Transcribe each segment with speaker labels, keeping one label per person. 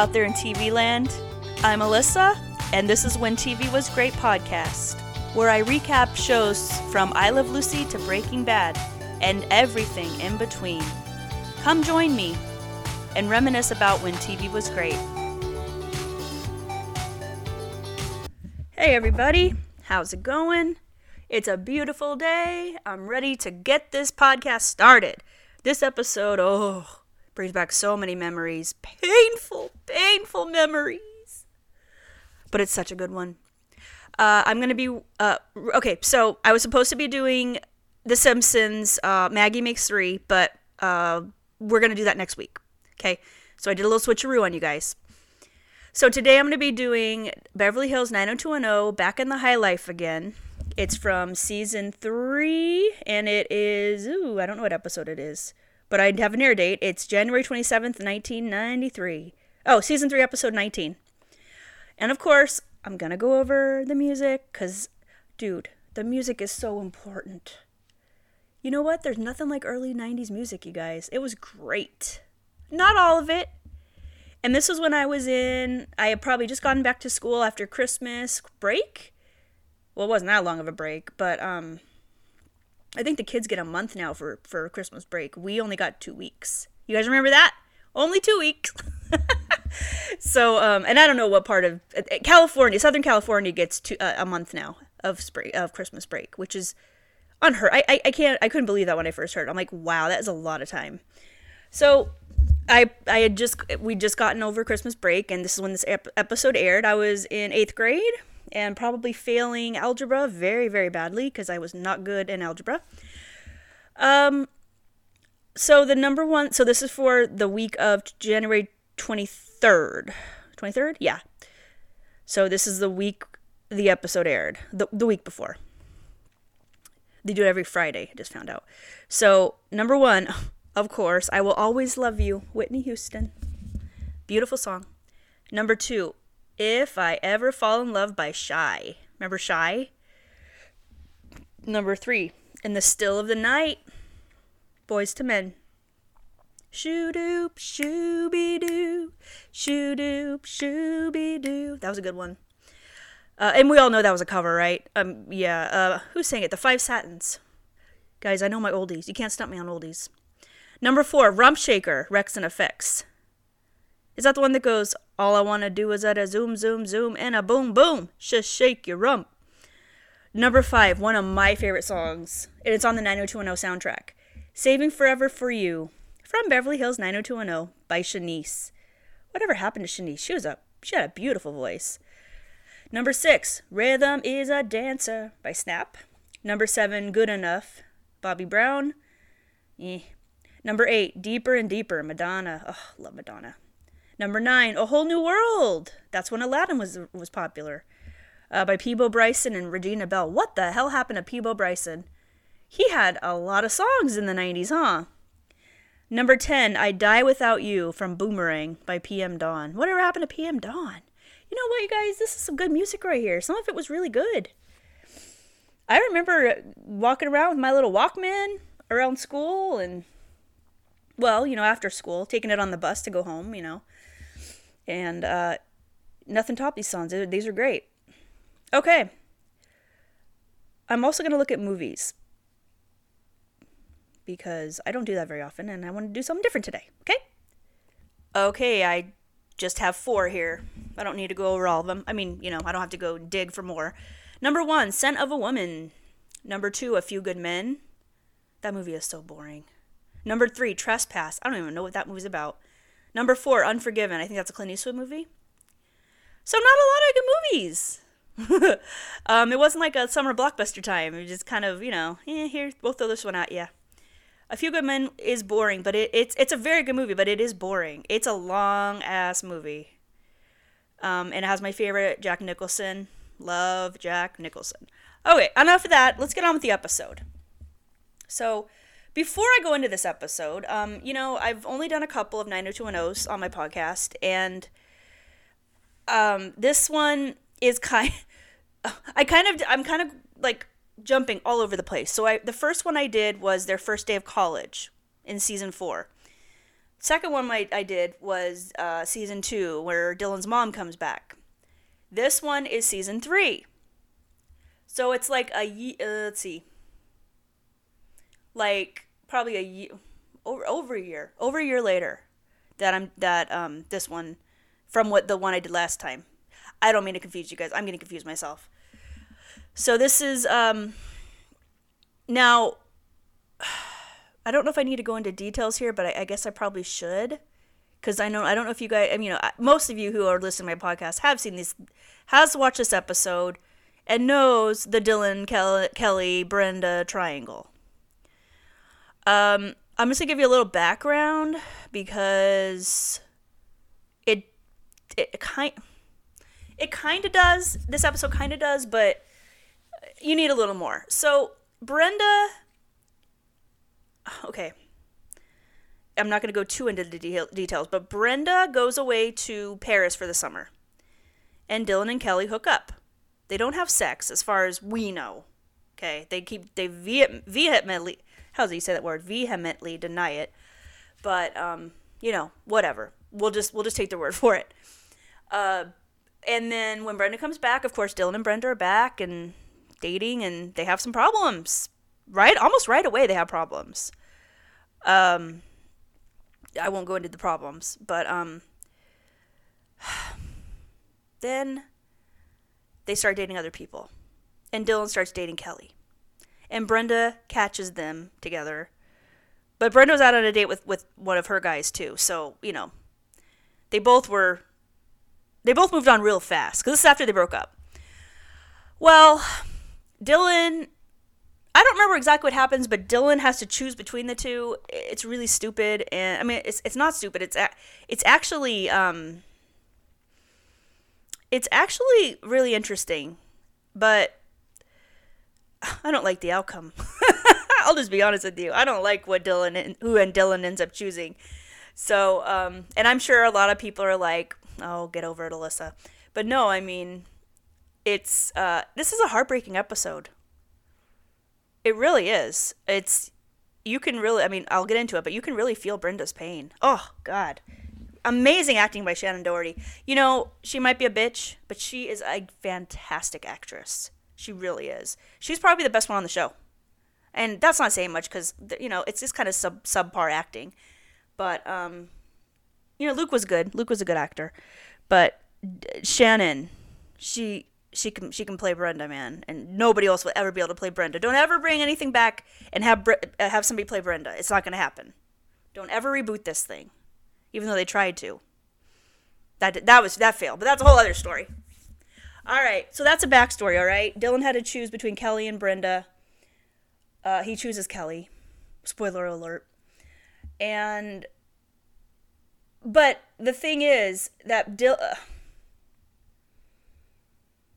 Speaker 1: Out there in TV land. I'm Alyssa, and this is When TV Was Great podcast, where I recap shows from I Love Lucy to Breaking Bad and everything in between. Come join me and reminisce about when TV was great. Hey, everybody, how's it going? It's a beautiful day. I'm ready to get this podcast started. This episode, oh, brings back so many memories. Painful, painful memories. But it's such a good one. Uh, I'm going to be, uh, okay, so I was supposed to be doing The Simpsons, uh, Maggie Makes Three, but uh, we're going to do that next week. Okay, so I did a little switcheroo on you guys. So today I'm going to be doing Beverly Hills 90210 Back in the High Life again. It's from season three, and it is, ooh, I don't know what episode it is, but I have an air date. It's January 27th, 1993. Oh, season three, episode 19. And of course, I'm going to go over the music because, dude, the music is so important. You know what? There's nothing like early 90s music, you guys. It was great. Not all of it, and this was when I was in, I had probably just gotten back to school after Christmas break. Well, it wasn't that long of a break, but um, I think the kids get a month now for, for Christmas break. We only got two weeks. You guys remember that? Only two weeks. so, um, and I don't know what part of uh, California, Southern California gets uh, a month now of spring, of Christmas break, which is unheard. I, I, I can't, I couldn't believe that when I first heard. It. I'm like, wow, that is a lot of time. So I I had just we just gotten over Christmas break, and this is when this ep- episode aired. I was in eighth grade and probably failing algebra very very badly because I was not good in algebra. Um, so the number one. So this is for the week of January twenty third. Twenty third, yeah. So this is the week the episode aired. The the week before. They do it every Friday. I just found out. So number one. Of course, I Will Always Love You, Whitney Houston. Beautiful song. Number two, If I Ever Fall in Love by Shai. Remember Shai? Number three, In the Still of the Night, Boyz II Men. Shoo doop, shooby doo, shoo doop, shooby doo. That was a good one. Uh, and we all know that was a cover, right? Um, yeah. Uh, who sang it? The Five Satins. Guys, I know my oldies. You can't stump me on oldies. Number four, Rump Shaker, Wreckx-n-Effects. Is that the one that goes, All I want to do is at a zoom, zoom, zoom, and a boom, boom, just shake your rump? Number five, one of my favorite songs, and it's on the 90210 soundtrack Saving Forever for You from Beverly Hills 90210 by Shanice. Whatever happened to Shanice? She was a she had a beautiful voice. Number six, Rhythm is a Dancer by Snap. Number seven, Good Enough, Bobby Brown. Eh, Number eight, Deeper and Deeper, Madonna. Oh, love Madonna. Number nine, A Whole New World. That's when Aladdin was was popular. Uh, by Peabo Bryson and Regina Belle. What the hell happened to Peabo Bryson? He had a lot of songs in the 90s, huh? Number 10, I Die Without You from Boomerang by PM Dawn. Whatever happened to PM Dawn? You know what, you guys? This is some good music right here. Some of it was really good. I remember walking around with my little Walkman around school and well, you know, after school, taking it on the bus to go home, you know. And uh, nothing topped these songs. These are great. Okay. I'm also going to look at movies because I don't do that very often and I want to do something different today. Okay? Okay, I just have four here. I don't need to go over all of them. I mean, you know, I don't have to go dig for more. Number one, Scent of a Woman. Number two, A Few Good Men. That movie is so boring. Number three, Trespass. I don't even know what that movie's about. Number four, Unforgiven. I think that's a Clint Eastwood movie. So not a lot of good movies. um, it wasn't like a summer blockbuster time. It was just kind of, you know, eh, here, we'll throw this one at you. A Few Good Men is boring, but it, it's it's a very good movie, but it is boring. It's a long ass movie. Um, and it has my favorite Jack Nicholson. Love Jack Nicholson. Okay, enough of that. Let's get on with the episode. So, before I go into this episode, um, you know, I've only done a couple of 90210s on my podcast, and um, this one is kind. I kind of, I'm kind of like jumping all over the place. So I, the first one I did was their first day of college in season four. second one I, I did was uh, season two, where Dylan's mom comes back. This one is season three. So it's like a uh, let's see, like probably a year over over a year over a year later that I'm that um this one from what the one I did last time. I don't mean to confuse you guys. I'm getting confused myself. So this is um now I don't know if I need to go into details here, but I, I guess I probably should because I know I don't know if you guys. I mean, you know, most of you who are listening to my podcast have seen these, has watched this episode, and knows the Dylan Kelly Brenda triangle. Um, I'm just gonna give you a little background because it it kind it kind of does. This episode kind of does, but you need a little more. So Brenda okay. I'm not going to go too into the de- details, but Brenda goes away to Paris for the summer. And Dylan and Kelly hook up. They don't have sex as far as we know. Okay? They keep they vehemently how does he say that word? Vehemently deny it. But um, you know, whatever. We'll just we'll just take their word for it. Uh, and then when Brenda comes back, of course, Dylan and Brenda are back and dating, and they have some problems. Right, almost right away, they have problems. Um, I won't go into the problems, but um, then they start dating other people, and Dylan starts dating Kelly, and Brenda catches them together. But Brenda was out on a date with with one of her guys too, so you know, they both were. They both moved on real fast because this is after they broke up. Well, Dylan I don't remember exactly what happens, but Dylan has to choose between the two. It's really stupid, and I mean, it's it's not stupid. It's it's actually um, it's actually really interesting, but I don't like the outcome. I'll just be honest with you. I don't like what Dylan and who and Dylan ends up choosing. So, um, and I'm sure a lot of people are like, "Oh, get over it, Alyssa." But no, I mean, it's uh, this is a heartbreaking episode. It really is. It's you can really I mean, I'll get into it, but you can really feel Brenda's pain. Oh god. Amazing acting by Shannen Doherty. You know, she might be a bitch, but she is a fantastic actress. She really is. She's probably the best one on the show. And that's not saying much cuz you know, it's just kind of sub subpar acting. But um you know, Luke was good. Luke was a good actor. But Shannon, she she can she can play Brenda, man, and nobody else will ever be able to play Brenda. Don't ever bring anything back and have uh, have somebody play Brenda. It's not going to happen. Don't ever reboot this thing, even though they tried to. That that was that failed, but that's a whole other story. All right, so that's a backstory. All right, Dylan had to choose between Kelly and Brenda. Uh, he chooses Kelly. Spoiler alert. And but the thing is that Dylan. Uh,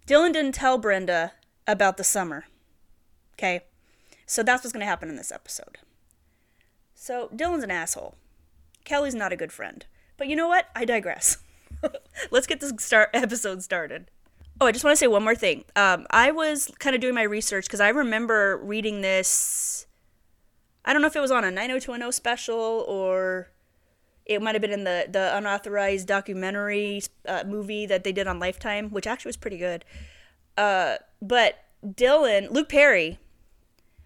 Speaker 1: Dylan didn't tell Brenda about the summer. Okay? So that's what's going to happen in this episode. So Dylan's an asshole. Kelly's not a good friend. But you know what? I digress. Let's get this start episode started. Oh, I just want to say one more thing. Um, I was kind of doing my research because I remember reading this. I don't know if it was on a 90210 special or it might have been in the the unauthorized documentary uh, movie that they did on Lifetime, which actually was pretty good. Uh, but Dylan, Luke Perry,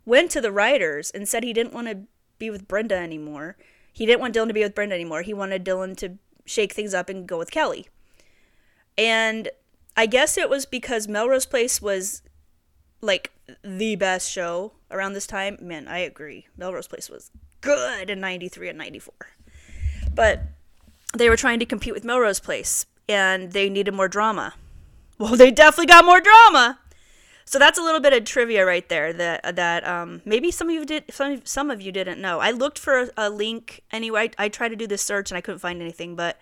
Speaker 1: went to the writers and said he didn't want to be with Brenda anymore. He didn't want Dylan to be with Brenda anymore. He wanted Dylan to shake things up and go with Kelly. And I guess it was because Melrose Place was like the best show around this time. Man, I agree. Melrose Place was good in 93 and 94. But they were trying to compete with Melrose Place and they needed more drama. Well, they definitely got more drama. So that's a little bit of trivia right there that that um, maybe some of you did some some of you didn't know. I looked for a, a link anyway. I, I, tried to do this search and I couldn't find anything, but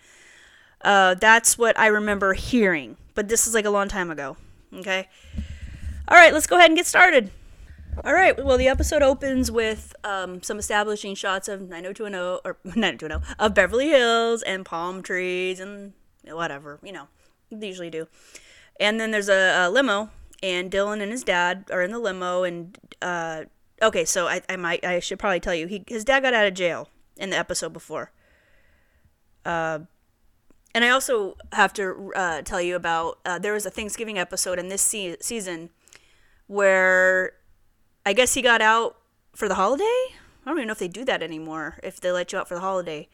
Speaker 1: uh, that's what I remember hearing. But this is like a long time ago. Okay. All right, let's go ahead and get started. All right. Well, the episode opens with um, some establishing shots of 90210 or 90210 of Beverly Hills and palm trees and whatever you know they usually do. And then there's a, a limo, and Dylan and his dad are in the limo. And uh, okay, so I, I might I should probably tell you he his dad got out of jail in the episode before. Uh, and I also have to uh, tell you about uh, there was a Thanksgiving episode in this se- season where I guess he got out for the holiday. I don't even know if they do that anymore, if they let you out for the holiday.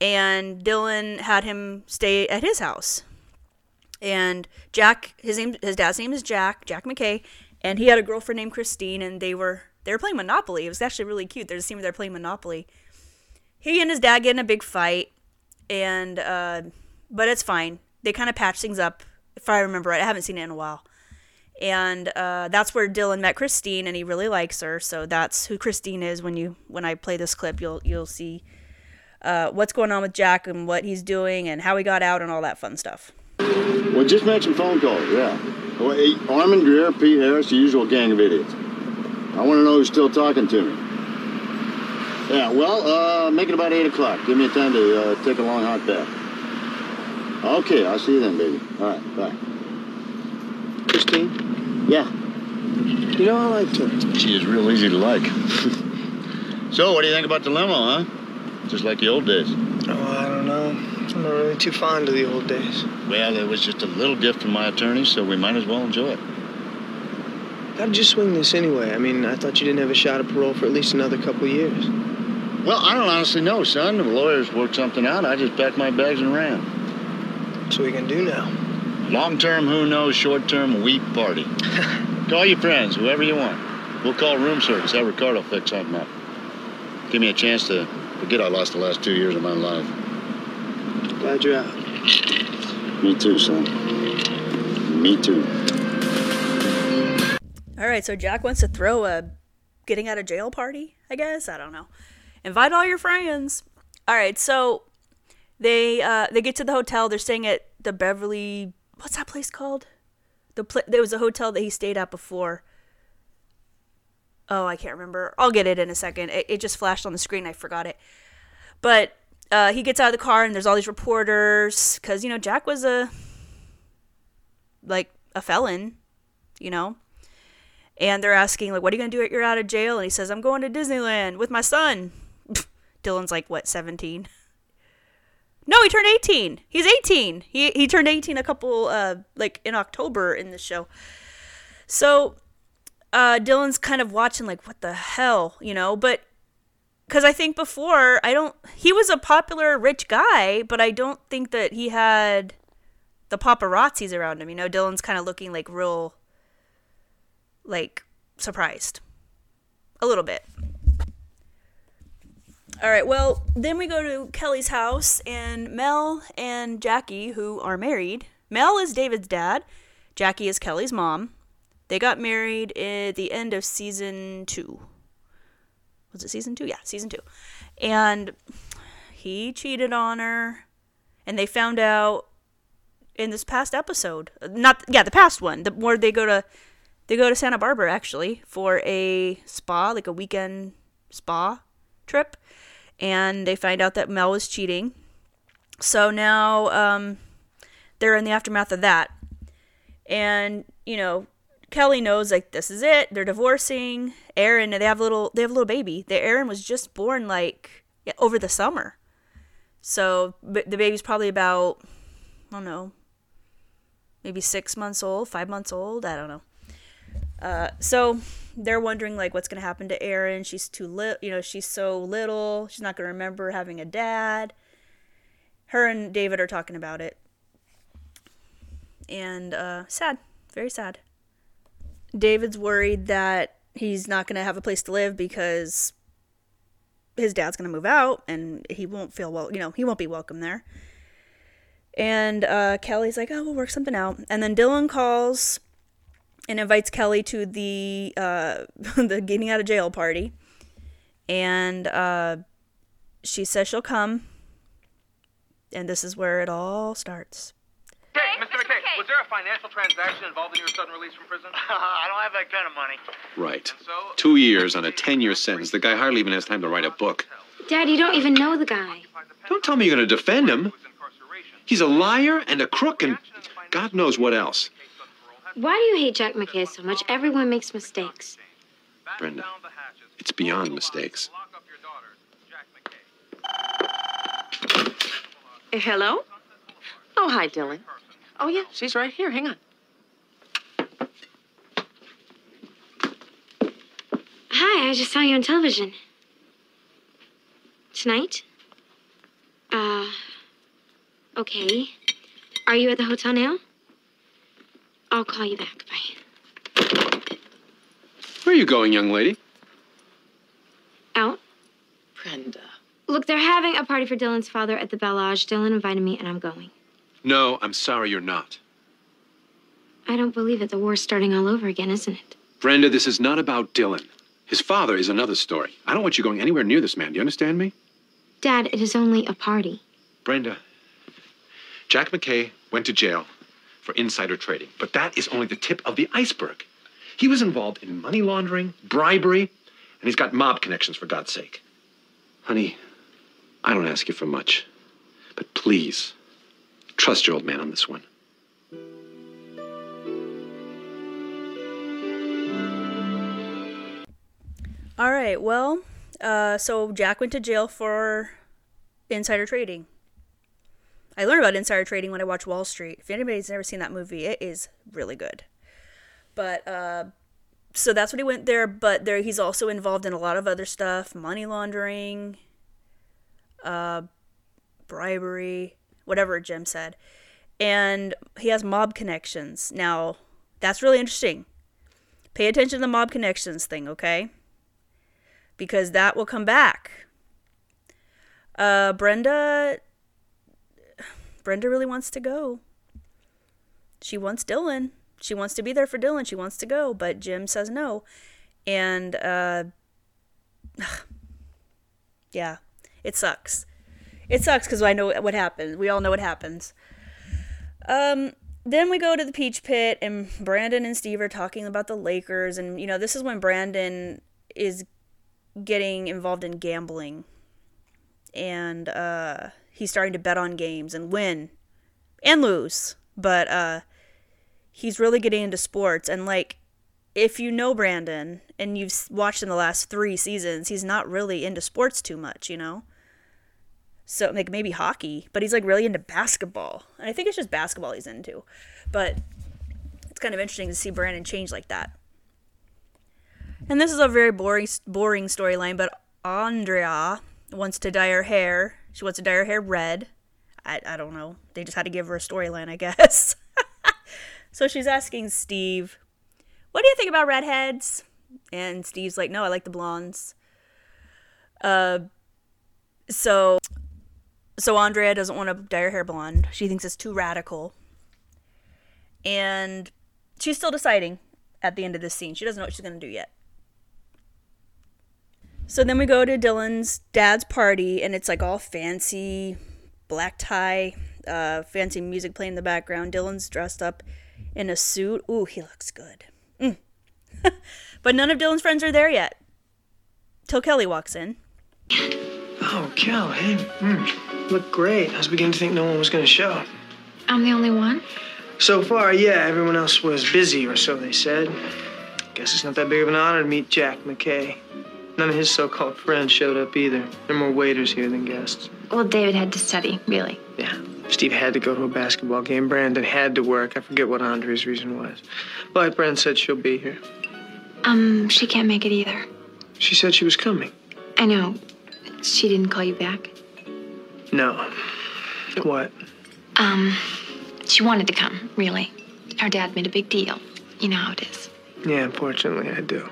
Speaker 1: And Dylan had him stay at his house. And Jack, his name, his dad's name is Jack, Jack McKay, and he had a girlfriend named Christine, and they were they were playing Monopoly. It was actually really cute. There's a scene where they're playing Monopoly. He and his dad get in a big fight, and uh, but it's fine. They kind of patch things up, if I remember right. I haven't seen it in a while and uh, that's where Dylan met Christine, and he really likes her. So that's who Christine is. When you when I play this clip, you'll you'll see uh, what's going on with Jack and what he's doing and how he got out and all that fun stuff.
Speaker 2: Well, just make some phone calls. Yeah. Well, Greer, Pete Harris, the usual gang of idiots. I want to know who's still talking to me. Yeah. Well, uh, make it about eight o'clock. Give me a time to uh, take a long hot bath. Okay, I'll see you then, baby. All right. Bye.
Speaker 3: Christine?
Speaker 2: Yeah.
Speaker 3: You know, I liked her.
Speaker 2: She is real easy to like. so, what do you think about the limo, huh? Just like the old days.
Speaker 3: Oh, I don't know. I'm not really too fond of the old days.
Speaker 2: Well, it was just a little gift from my attorney, so we might as well enjoy it.
Speaker 3: How did you swing this anyway? I mean, I thought you didn't have a shot at parole for at least another couple of years.
Speaker 2: Well, I don't honestly know, son. The lawyers worked something out. I just packed my bags and ran.
Speaker 3: So what are you do now?
Speaker 2: Long term, who knows? Short term, weep party. call your friends, whoever you want. We'll call room service. Have Ricardo fix something up. Give me a chance to forget I lost the last two years of my life.
Speaker 3: Glad you're out.
Speaker 2: Me too, son. Me too.
Speaker 1: All right, so Jack wants to throw a getting out of jail party. I guess I don't know. Invite all your friends. All right, so they uh, they get to the hotel. They're staying at the Beverly. What's that place called? The pla- there was a hotel that he stayed at before. Oh, I can't remember. I'll get it in a second. It, it just flashed on the screen. I forgot it. But uh, he gets out of the car and there's all these reporters because you know Jack was a like a felon, you know. And they're asking like, "What are you gonna do? You're out of jail?" And he says, "I'm going to Disneyland with my son." Dylan's like, "What? 17?" No, he turned 18. He's 18. He he turned 18 a couple uh like in October in the show. So uh Dylan's kind of watching like what the hell, you know, but cuz I think before I don't he was a popular rich guy, but I don't think that he had the paparazzis around him. You know, Dylan's kind of looking like real like surprised. A little bit. All right, well, then we go to Kelly's house, and Mel and Jackie, who are married, Mel is David's dad, Jackie is Kelly's mom. They got married at the end of season two. Was it season two? Yeah, season two. And he cheated on her, and they found out in this past episode. Not yeah, the past one. The where they go to they go to Santa Barbara actually for a spa, like a weekend spa trip and they find out that Mel was cheating. So now um, they're in the aftermath of that. And, you know, Kelly knows like this is it. They're divorcing. Erin, they have a little they have a little baby. The Erin was just born like yeah, over the summer. So the baby's probably about I don't know, maybe six months old, five months old. I don't know. Uh, so they're wondering like what's going to happen to Erin. She's too little, you know, she's so little. She's not going to remember having a dad. Her and David are talking about it. And uh, sad, very sad. David's worried that he's not going to have a place to live because his dad's going to move out and he won't feel well, you know, he won't be welcome there. And uh, Kelly's like, oh, we'll work something out. And then Dylan calls and invites Kelly to the uh, the getting out of jail party, and uh, she says she'll come, and this is where it all starts.
Speaker 4: Hey, Mr. McKay, was there a financial transaction involving your sudden release from prison?
Speaker 2: I don't have that kind of money.
Speaker 5: Right.
Speaker 4: So,
Speaker 5: Two years on a 10 year sentence. The guy hardly even has time to write a book.
Speaker 6: Dad, you don't even know the guy.
Speaker 5: Don't tell me you're going to defend him. He's a liar and a crook and God knows what else.
Speaker 6: Why do you hate Jack McKay so much? Everyone makes mistakes.
Speaker 5: Brenda, it's beyond mistakes.
Speaker 7: Eh, hello? Oh, hi, Dylan. Oh, yeah, she's right here. Hang on.
Speaker 6: Hi, I just saw you on television. Tonight? Uh, okay. Are you at the hotel now? I'll call you back. Bye.
Speaker 5: Where are you going, young lady?
Speaker 6: Out?
Speaker 7: Brenda.
Speaker 6: Look, they're having a party for Dylan's father at the Bel Lodge. Dylan invited me, and I'm going.
Speaker 5: No, I'm sorry you're not.
Speaker 6: I don't believe it. The war's starting all over again, isn't it?
Speaker 5: Brenda, this is not about Dylan. His father is another story. I don't want you going anywhere near this man. Do you understand me?
Speaker 6: Dad, it is only a party.
Speaker 5: Brenda, Jack McKay went to jail for insider trading, but that is only the tip of the iceberg. He was involved in money laundering, bribery, and he's got mob connections, for God's sake. Honey, I don't ask you for much, but please, trust your old man on this one.
Speaker 1: All right. Well, uh, so Jack went to jail for insider trading. I learned about insider trading when I watched Wall Street. If anybody's never seen that movie, it is really good. But uh, so that's what he went there. But there, he's also involved in a lot of other stuff: money laundering, uh, bribery, whatever Jim said. And he has mob connections. Now, that's really interesting. Pay attention to the mob connections thing, okay? Because that will come back. Uh, Brenda. Brenda really wants to go. She wants Dylan. She wants to be there for Dylan. She wants to go, but Jim says no. And, uh, yeah, it sucks. It sucks because I know what happens. We all know what happens. Um, then we go to the Peach Pit, and Brandon and Steve are talking about the Lakers, and you know this is when Brandon is getting involved in gambling, and uh, he's starting to bet on games and win and lose, but uh, he's really getting into sports, and like if you know Brandon and you've watched in the last three seasons, he's not really into sports too much, you know so like maybe hockey, but he's like really into basketball. And I think it's just basketball he's into. But it's kind of interesting to see Brandon change like that. And this is a very boring boring storyline, but Andrea wants to dye her hair. She wants to dye her hair red. I, I don't know. They just had to give her a storyline, I guess. so she's asking Steve, "What do you think about redheads?" And Steve's like, "No, I like the blondes." Uh so so Andrea doesn't want to dye her hair blonde. She thinks it's too radical. And she's still deciding at the end of this scene. She doesn't know what she's going to do yet. So then we go to Dylan's dad's party, and it's like all fancy, black tie, uh, fancy music playing in the background. Dylan's dressed up in a suit. Ooh, he looks good. Mm. but none of Dylan's friends are there yet. Till Kelly walks in.
Speaker 3: Oh, Kel, hey, mm, look great. I was beginning to think no one was going to show.
Speaker 6: I'm the only one?
Speaker 3: So far, yeah, everyone else was busy, or so they said. Guess it's not that big of an honor to meet Jack McKay. None of his so-called friends showed up either. There are more waiters here than guests.
Speaker 6: Well, David had to study, really.
Speaker 3: Yeah. Steve had to go to a basketball game. Brandon had to work. I forget what Andre's reason was. But Brand said she'll be here.
Speaker 6: Um, she can't make it either.
Speaker 3: She said she was coming.
Speaker 6: I know. She didn't call you back.
Speaker 3: No. What?
Speaker 6: Um, she wanted to come, really. Our dad made a big deal. You know how it is.
Speaker 3: Yeah, unfortunately, I do.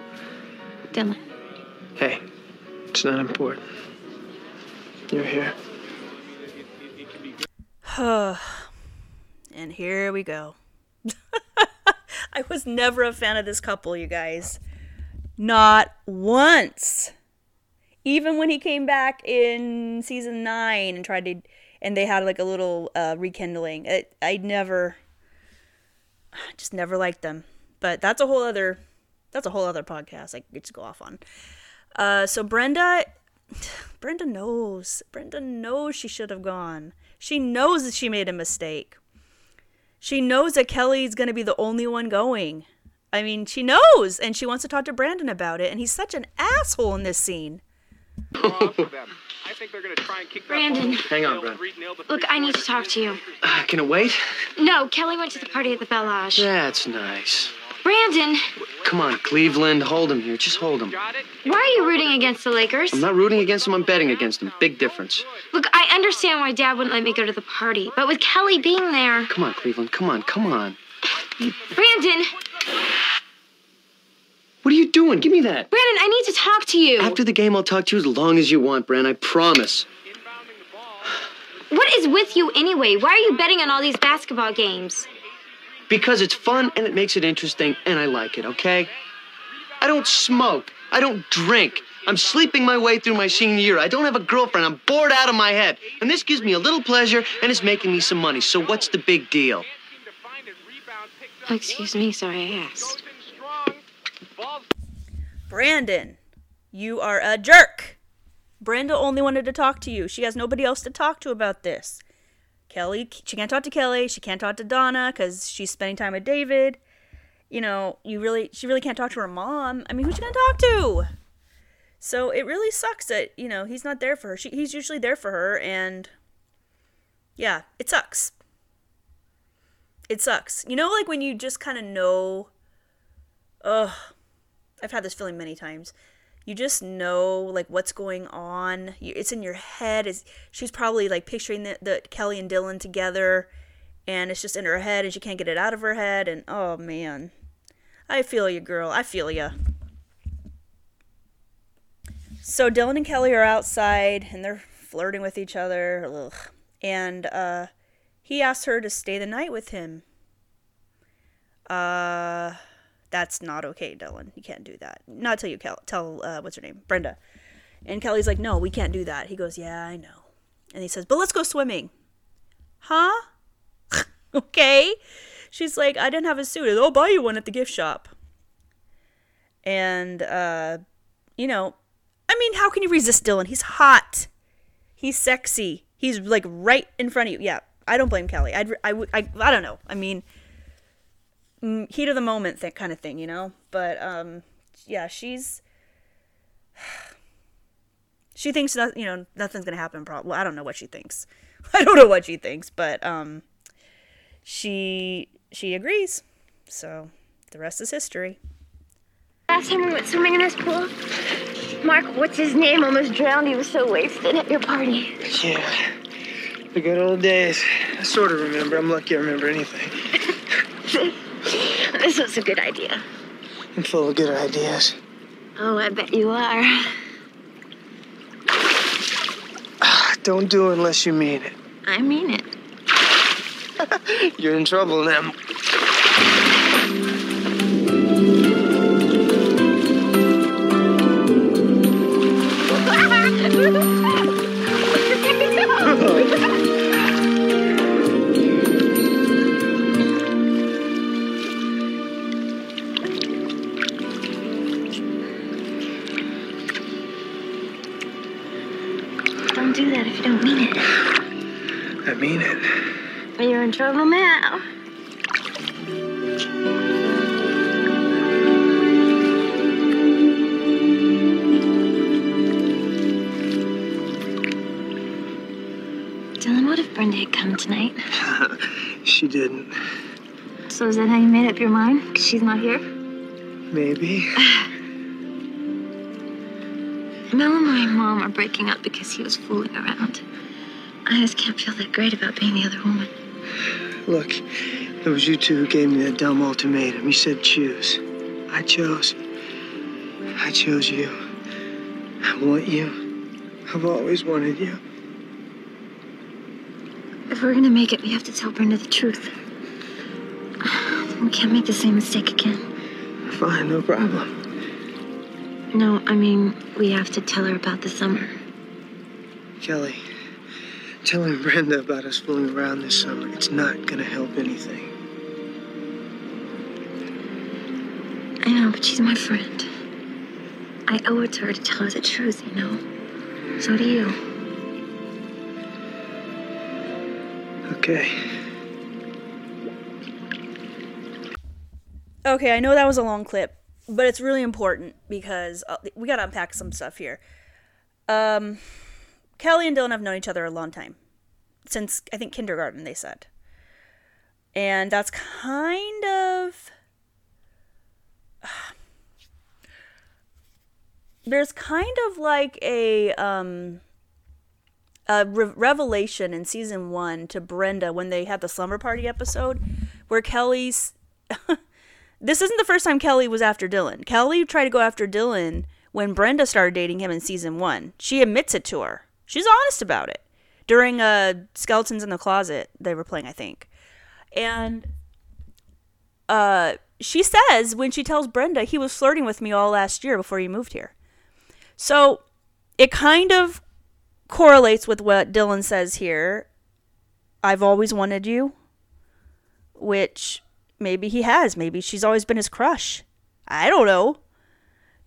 Speaker 6: Dylan.
Speaker 3: Hey, it's not important. You're here.
Speaker 1: and here we go. I was never a fan of this couple, you guys. Not once. Even when he came back in season nine and tried to, and they had like a little uh, rekindling. It, I never, just never liked them. But that's a whole other, that's a whole other podcast. I could just go off on. Uh, so Brenda, Brenda knows. Brenda knows she should have gone. She knows that she made a mistake. She knows that Kelly's going to be the only one going. I mean, she knows, and she wants to talk to Brandon about it, and he's such an asshole in this scene.
Speaker 4: think they're gonna try and kick
Speaker 6: Brandon.
Speaker 3: Hang on,
Speaker 4: Nailed
Speaker 3: Brandon.
Speaker 4: three- nailed the
Speaker 6: Look, I need to talk to you.
Speaker 3: Uh, can it wait?
Speaker 6: No, Kelly went to the party at the Belle Lodge.
Speaker 3: That's nice.
Speaker 6: Brandon,
Speaker 3: Come on, Cleveland, hold him here. Just hold him.
Speaker 6: Why are you rooting against the Lakers?
Speaker 3: I'm not rooting against them. I'm betting against them. Big difference.
Speaker 6: Look, I understand why Dad wouldn't let me go to the party, but with Kelly being there,
Speaker 3: Come on, Cleveland. Come on, come on.
Speaker 6: Brandon,
Speaker 3: What are you doing? Give me that.
Speaker 6: Brandon, I need to talk to you.
Speaker 3: After the game, I'll talk to you as long as you want, Bran. I promise.
Speaker 4: Inbounding the ball.
Speaker 6: What is with you anyway? Why are you betting on all these basketball games?
Speaker 3: Because it's fun and it makes it interesting, and I like it, okay? I don't smoke. I don't drink. I'm sleeping my way through my senior year. I don't have a girlfriend. I'm bored out of my head. And this gives me a little pleasure and it's making me some money. So what's the big deal?
Speaker 4: Can't seem to find it. Rebound picked up.
Speaker 6: Excuse me, sorry I asked.
Speaker 4: Goes in strong. Ball's
Speaker 1: Brandon, you are a jerk. Brenda only wanted to talk to you. She has nobody else to talk to about this. Kelly, she can't talk to Kelly. She can't talk to Donna because she's spending time with David. You know, you really, she really can't talk to her mom. I mean, who's she gonna talk to? So it really sucks that you know he's not there for her. She, he's usually there for her, and yeah, it sucks. It sucks. You know, like when you just kind of know. Ugh, I've had this feeling many times. You just know like what's going on. It's in your head. Is she's probably like picturing the, the Kelly and Dylan together, and it's just in her head, and she can't get it out of her head. And oh man, I feel you, girl. I feel you. So Dylan and Kelly are outside, and they're flirting with each other. Ugh. And uh, he asks her to stay the night with him. Uh that's not okay, Dylan. You can't do that. Not till you tell uh, what's her name, Brenda. And Kelly's like, no, we can't do that. He goes, yeah, I know. And he says, but let's go swimming. Huh? okay. She's like, I didn't have a suit. I'll buy you one at the gift shop. And uh, you know, I mean, how can you resist Dylan? He's hot. He's sexy. He's like right in front of you. Yeah, I don't blame Kelly. I'd, I, I, I don't know. I mean, heat of the moment that kind of thing, you know. But um, yeah, she's she thinks that you know nothing's gonna happen. Probably, well, I don't know what she thinks. I don't know what she thinks, but um, she she agrees. So the rest is history.
Speaker 8: Last time we went swimming in this pool, Mark, what's his name, almost drowned. He was so wasted at your party.
Speaker 3: Yeah. The good old days. I sort of remember. I'm lucky I remember anything.
Speaker 8: This was a good idea.
Speaker 3: I'm full of good ideas.
Speaker 8: Oh, I bet you are.
Speaker 3: Ah, don't do it unless you mean it.
Speaker 8: I mean it.
Speaker 3: You're in trouble now.
Speaker 8: Don't mean it. But you're in trouble now. Dylan, what if Brenda had come tonight?
Speaker 3: She didn't.
Speaker 8: So is that how you made up your mind? Because she's not here?
Speaker 3: Maybe.
Speaker 8: Mel and my mom are breaking up because he was fooling around. I just can't feel that great about being the other woman.
Speaker 3: Look, it was you two who gave me that dumb ultimatum. You said choose. I chose. I chose you. I want you. I've always wanted you.
Speaker 8: If we're gonna make it, we have to tell Brenda the truth. We can't make the same mistake again.
Speaker 3: Fine, no problem.
Speaker 8: No, I mean, we have to tell her about the summer.
Speaker 3: Kelly, telling Brenda about us fooling around this summer, it's not gonna help anything.
Speaker 8: I know, but she's my friend. I owe it to her to tell her the truth, you know? So do you.
Speaker 3: Okay.
Speaker 1: Okay, I know that was a long clip, but it's really important because uh, we got to unpack some stuff here. Um, Kelly and Dylan have known each other a long time. Since I think kindergarten, they said. And that's kind of there's kind of like a um a re- revelation in season 1 to Brenda when they had the slumber party episode where Kelly's this isn't the first time Kelly was after Dylan. Kelly tried to go after Dylan when Brenda started dating him in season one. She admits it to her. She's honest about it during uh, Skeletons in the Closet they were playing, I think. And uh, she says when she tells Brenda he was flirting with me all last year before you moved here. So it kind of correlates with what Dylan says here. I've always wanted you, which maybe he has. Maybe she's always been his crush. I don't know.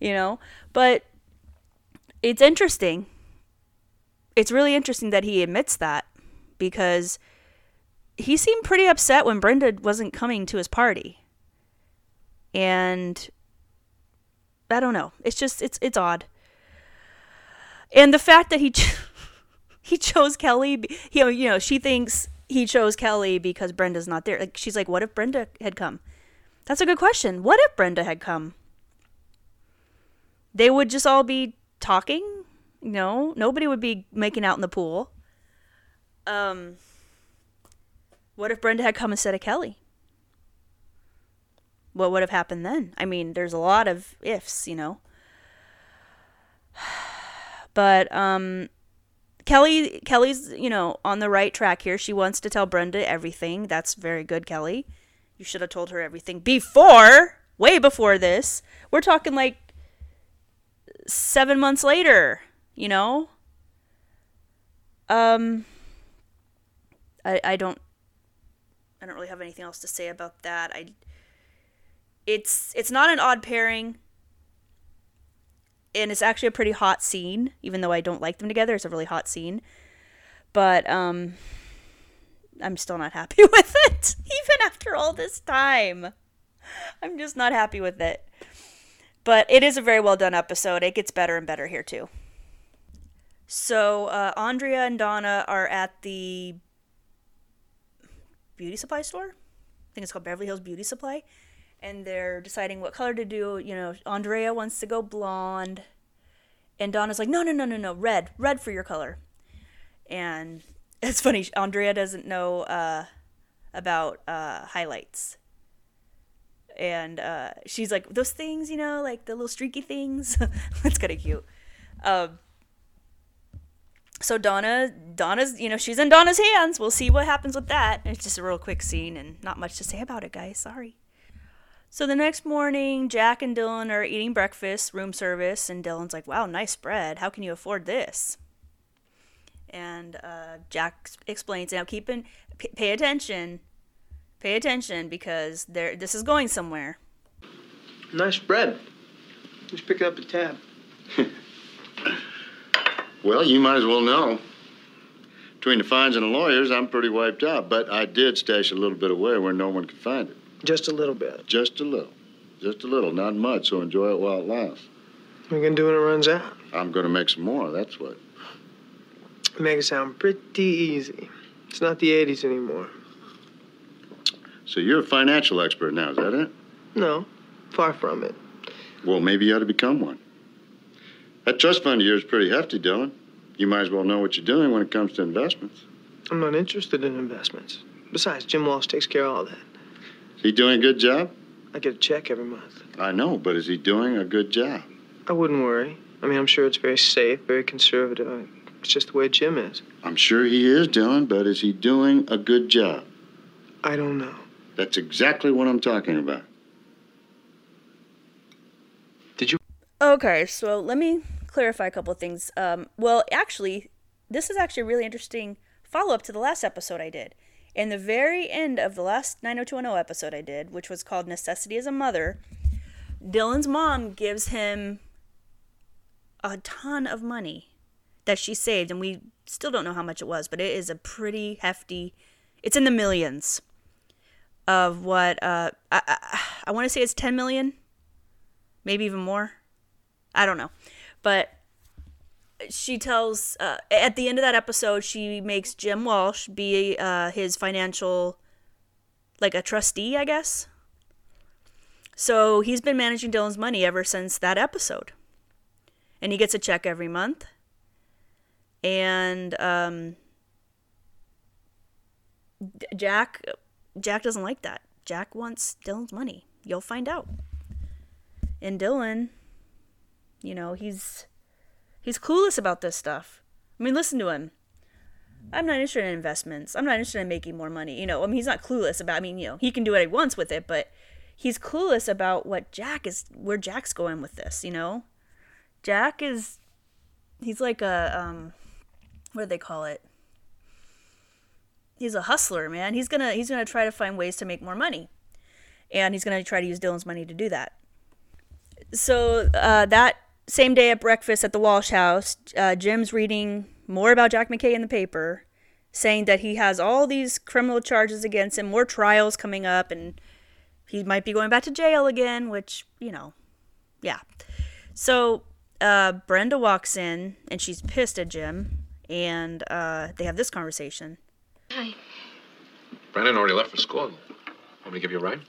Speaker 1: You know, but it's interesting. It's really interesting that he admits that because he seemed pretty upset when Brenda wasn't coming to his party. And I don't know. It's just it's it's odd. And the fact that he ch- he chose Kelly, he, you know, she thinks he chose Kelly because Brenda's not there. Like she's like, what if Brenda had come? That's a good question. What if Brenda had come? They would just all be talking. No, nobody would be making out in the pool. Um, what if Brenda had come instead of Kelly? What would have happened then? I mean, there's a lot of ifs, you know. But um, Kelly Kelly's, you know, on the right track here. She wants to tell Brenda everything. That's very good, Kelly. You should have told her everything before, way before this. We're talking like 7 months later, you know? Um I I don't I don't really have anything else to say about that. I it's it's not an odd pairing and it's actually a pretty hot scene, even though I don't like them together. It's a really hot scene, but um, I'm still not happy with it, even after all this time. I'm just not happy with it. But it is a very well done episode. It gets better and better here too. So uh, Andrea and Donna are at the beauty supply store. I think it's called Beverly Hills Beauty Supply and they're deciding what color to do. You know, Andrea wants to go blonde, and Donna's like, no, no, no, no, no, red, red for your color. And it's funny, Andrea doesn't know uh, about uh, highlights. And uh, she's like, those things, you know, like the little streaky things. That's kind of cute. Um, so Donna, Donna's, you know, she's in Donna's hands. We'll see what happens with that. It's just a real quick scene and not much to say about it, guys. Sorry. So the next morning, Jack and Dylan are eating breakfast, room service, and Dylan's like, wow, nice bread. How can you afford this? And uh, Jack explains, now keep in, p- pay attention, pay attention because there, this is going somewhere.
Speaker 3: Nice bread. Just pick up the tab.
Speaker 2: Well, you might as well know. Between the fines and the lawyers, I'm pretty wiped out, but I did stash a little bit away where no one could find it.
Speaker 3: Just a little bit.
Speaker 2: Just a little. Just a little, not much, so enjoy it while it lasts.
Speaker 3: What are you gonna do when it runs out?
Speaker 2: I'm going to make some more, that's what.
Speaker 3: Make it sound pretty easy. It's not the 80s anymore.
Speaker 2: So you're a financial expert now, is that it?
Speaker 3: No, far from it.
Speaker 2: Well, maybe you ought to become one. That trust fund of yours is pretty hefty, Dylan. You might as well know what you're doing when it comes to investments.
Speaker 3: I'm not interested in investments. Besides, Jim Walsh takes care of all that.
Speaker 2: Is he doing a good job?
Speaker 3: I get a check every month.
Speaker 2: I know, but is he doing a good job?
Speaker 3: I wouldn't worry. I mean, I'm sure it's very safe, very conservative. It's just the way Jim is.
Speaker 2: I'm sure he is, Dylan, but is he doing a good job?
Speaker 3: I don't know.
Speaker 2: That's exactly what I'm talking about. Did you?
Speaker 1: Okay, so let me clarify a couple of things. Um, well, actually, this is actually a really interesting follow up to the last episode I did. In the very end of the last 90210 episode I did, which was called Necessity as a Mother, Dylan's mom gives him a ton of money that she saved, and we still don't know how much it was, but it is a pretty hefty. It's in the millions of what uh, I I, I want to say it's 10 million, maybe even more. I don't know, but she tells uh, at the end of that episode she makes Jim Walsh be uh, his financial like a trustee, I guess. So he's been managing Dylan's money ever since that episode. And he gets a check every month. And um, Jack Jack doesn't like that. Jack wants Dylan's money. You'll find out. And Dylan, you know, he's he's clueless about this stuff. I mean, listen to him. I'm not interested in investments. I'm not interested in making more money. You know, I mean, he's not clueless about. I mean, you know, he can do what he wants with it, but he's clueless about what Jack is, where Jack's going with this. You know, Jack is, he's like a, um, what do they call it? He's a hustler, man. He's gonna, he's gonna try to find ways to make more money, and he's gonna try to use Dylan's money to do that. So uh, that same day at breakfast at the Walsh house, uh, Jim's reading more about Jack McKay in the paper, saying that he has all these criminal charges against him, more trials coming up, and he might be going back to jail again, which, you know, yeah. So uh, Brenda walks in and she's pissed at Jim, and uh, they have this conversation.
Speaker 6: Hi.
Speaker 5: Brandon already left for school. Want me to give you a ride?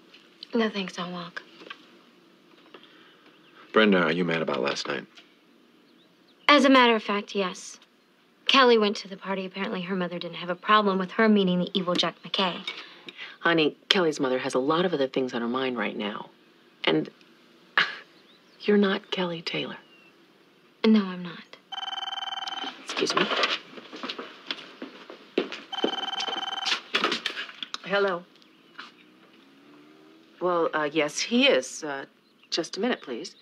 Speaker 6: No thanks, I'll walk.
Speaker 5: Brenda, are you mad about last night?
Speaker 6: As a matter of fact, yes. Kelly went to the party. Apparently, her mother didn't have a problem with her meeting the evil Jack McKay.
Speaker 7: Honey, Kelly's mother has a lot of other things on her mind right now. And you're not Kelly Taylor.
Speaker 6: No, I'm not.
Speaker 7: Excuse me. Hello. Well, uh, yes, he is. Uh, just a minute, please.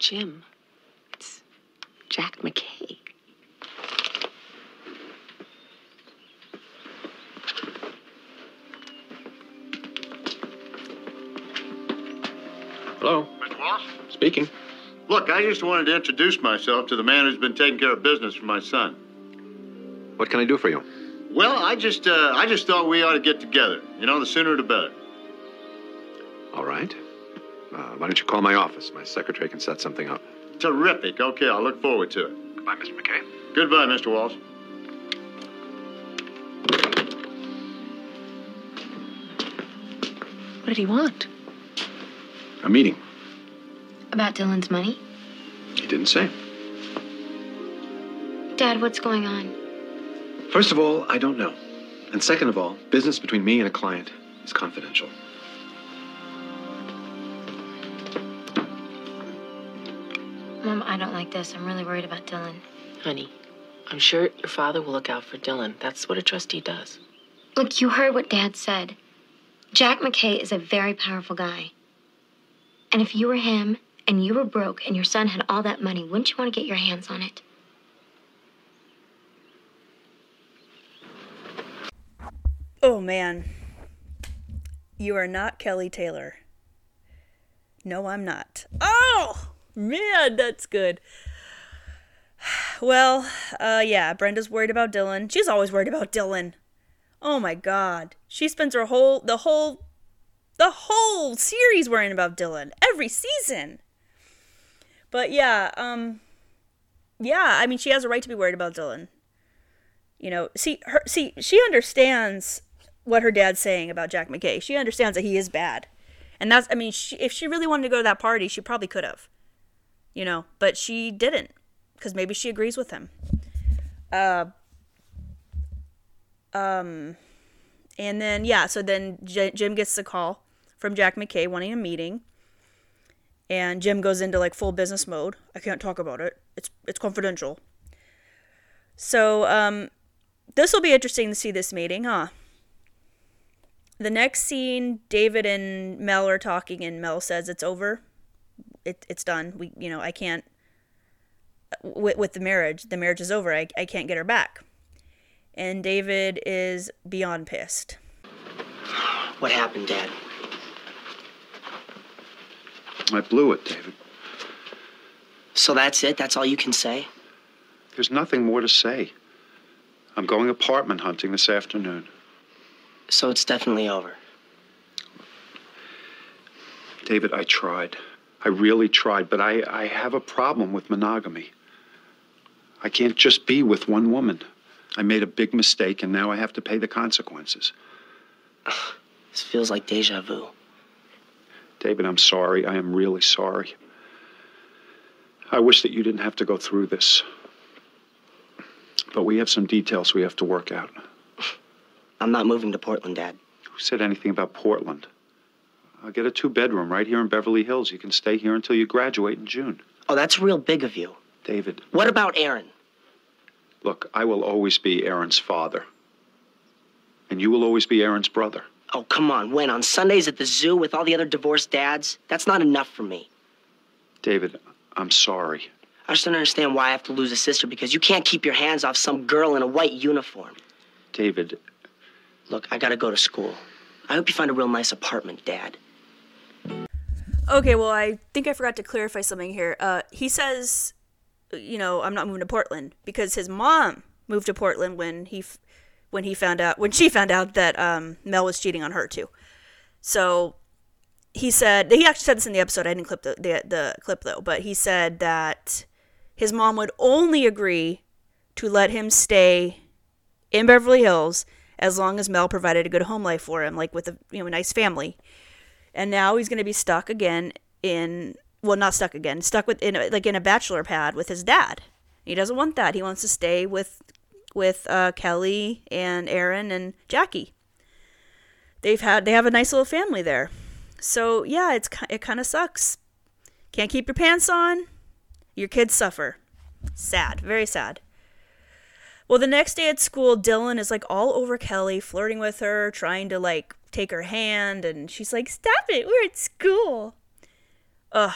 Speaker 7: Jim, it's Jack McKay.
Speaker 5: Hello.
Speaker 2: Mr. Walsh?
Speaker 5: Speaking.
Speaker 2: Look, I just wanted to introduce myself to the man who's been taking care of business for my son.
Speaker 5: What can I do for you?
Speaker 2: Well, I just, uh, I just thought we ought to get together. You know, the sooner the better.
Speaker 5: All right. Why don't you call my office? My secretary can set something up.
Speaker 2: Terrific. Okay, I'll look forward to it.
Speaker 5: Goodbye, Mr. McKay.
Speaker 2: Goodbye, Mr. Walsh.
Speaker 7: What did he want?
Speaker 5: A meeting.
Speaker 6: About Dylan's money?
Speaker 5: He didn't say.
Speaker 6: Dad, what's going on?
Speaker 5: First of all, I don't know. And second of all, business between me and a client is confidential.
Speaker 6: Mom, I don't like this. I'm really worried about Dylan.
Speaker 7: Honey, I'm sure your father will look out for Dylan. That's what a trustee does.
Speaker 6: Look, you heard what Dad said. Jack McKay is a very powerful guy. And if you were him and you were broke and your son had all that money, wouldn't you want to get your hands on it?
Speaker 1: Oh man. You are not Kelly Taylor. No, I'm not. Oh man, that's good. Well, uh yeah, Brenda's worried about Dylan. She's always worried about Dylan. Oh my god. She spends her whole the whole the whole series worrying about Dylan. Every season. But yeah, um yeah, I mean she has a right to be worried about Dylan. You know, see her see she understands what her dad's saying about Jack McKay. She understands that he is bad. And that's I mean, she, if she really wanted to go to that party, she probably could have. You know, but she didn't cuz maybe she agrees with him. Uh um and then yeah, so then J- Jim gets the call from Jack McKay wanting a meeting. And Jim goes into like full business mode. I can't talk about it. It's it's confidential. So um this will be interesting to see this meeting, huh? The next scene, David and Mel are talking, and Mel says it's over. It, it's done. We, you know, I can't. With, with the marriage, the marriage is over. I, I can't get her back. And David is beyond pissed.
Speaker 9: What happened, Dad?
Speaker 10: I blew it, David.
Speaker 9: So that's it? That's all you can say?
Speaker 10: There's nothing more to say. I'm going apartment hunting this afternoon.
Speaker 9: So it's definitely over.
Speaker 10: David, I tried. I really tried, but I, I have a problem with monogamy. I can't just be with one woman. I made a big mistake, and now I have to pay the consequences.
Speaker 9: This feels like deja vu.
Speaker 10: David, I'm sorry. I am really sorry. I wish that you didn't have to go through this. But we have some details we have to work out.
Speaker 9: I'm not moving to Portland, Dad.
Speaker 10: Who said anything about Portland? I'll get a two bedroom right here in Beverly Hills. You can stay here until you graduate in June.
Speaker 9: Oh, that's real big of you.
Speaker 10: David,
Speaker 9: What about Erin?
Speaker 10: look, I will always be Erin's father. And you will always be Erin's brother.
Speaker 9: Oh, come on. When? On Sundays at the zoo with all the other divorced dads? That's not enough for me.
Speaker 10: David, I'm sorry.
Speaker 9: I just don't understand why I have to lose a sister because you can't keep your hands off some girl in a white uniform.
Speaker 10: David,
Speaker 9: Look, I gotta go to school. I hope you find a real nice apartment, Dad.
Speaker 1: Okay, well, I think I forgot to clarify something here. Uh, he says, you know, I'm not moving to Portland because his mom moved to Portland when he, f- when he found out when she found out that um, Mel was cheating on her too. So he said he actually said this in the episode. I didn't clip the, the the clip though, but he said that his mom would only agree to let him stay in Beverly Hills as long as Mel provided a good home life for him, like with a you know a nice family and now he's going to be stuck again in well not stuck again stuck with in like in a bachelor pad with his dad. He doesn't want that. He wants to stay with with uh, kelly and erin and jackie. They've had they have a nice little family there. So yeah it's it kind of sucks. Can't keep your pants on. Your kids suffer. Sad very sad. Well the next day at school dylan is like all over kelly flirting with her trying to like take her hand and she's like stop it we're at school. Ugh.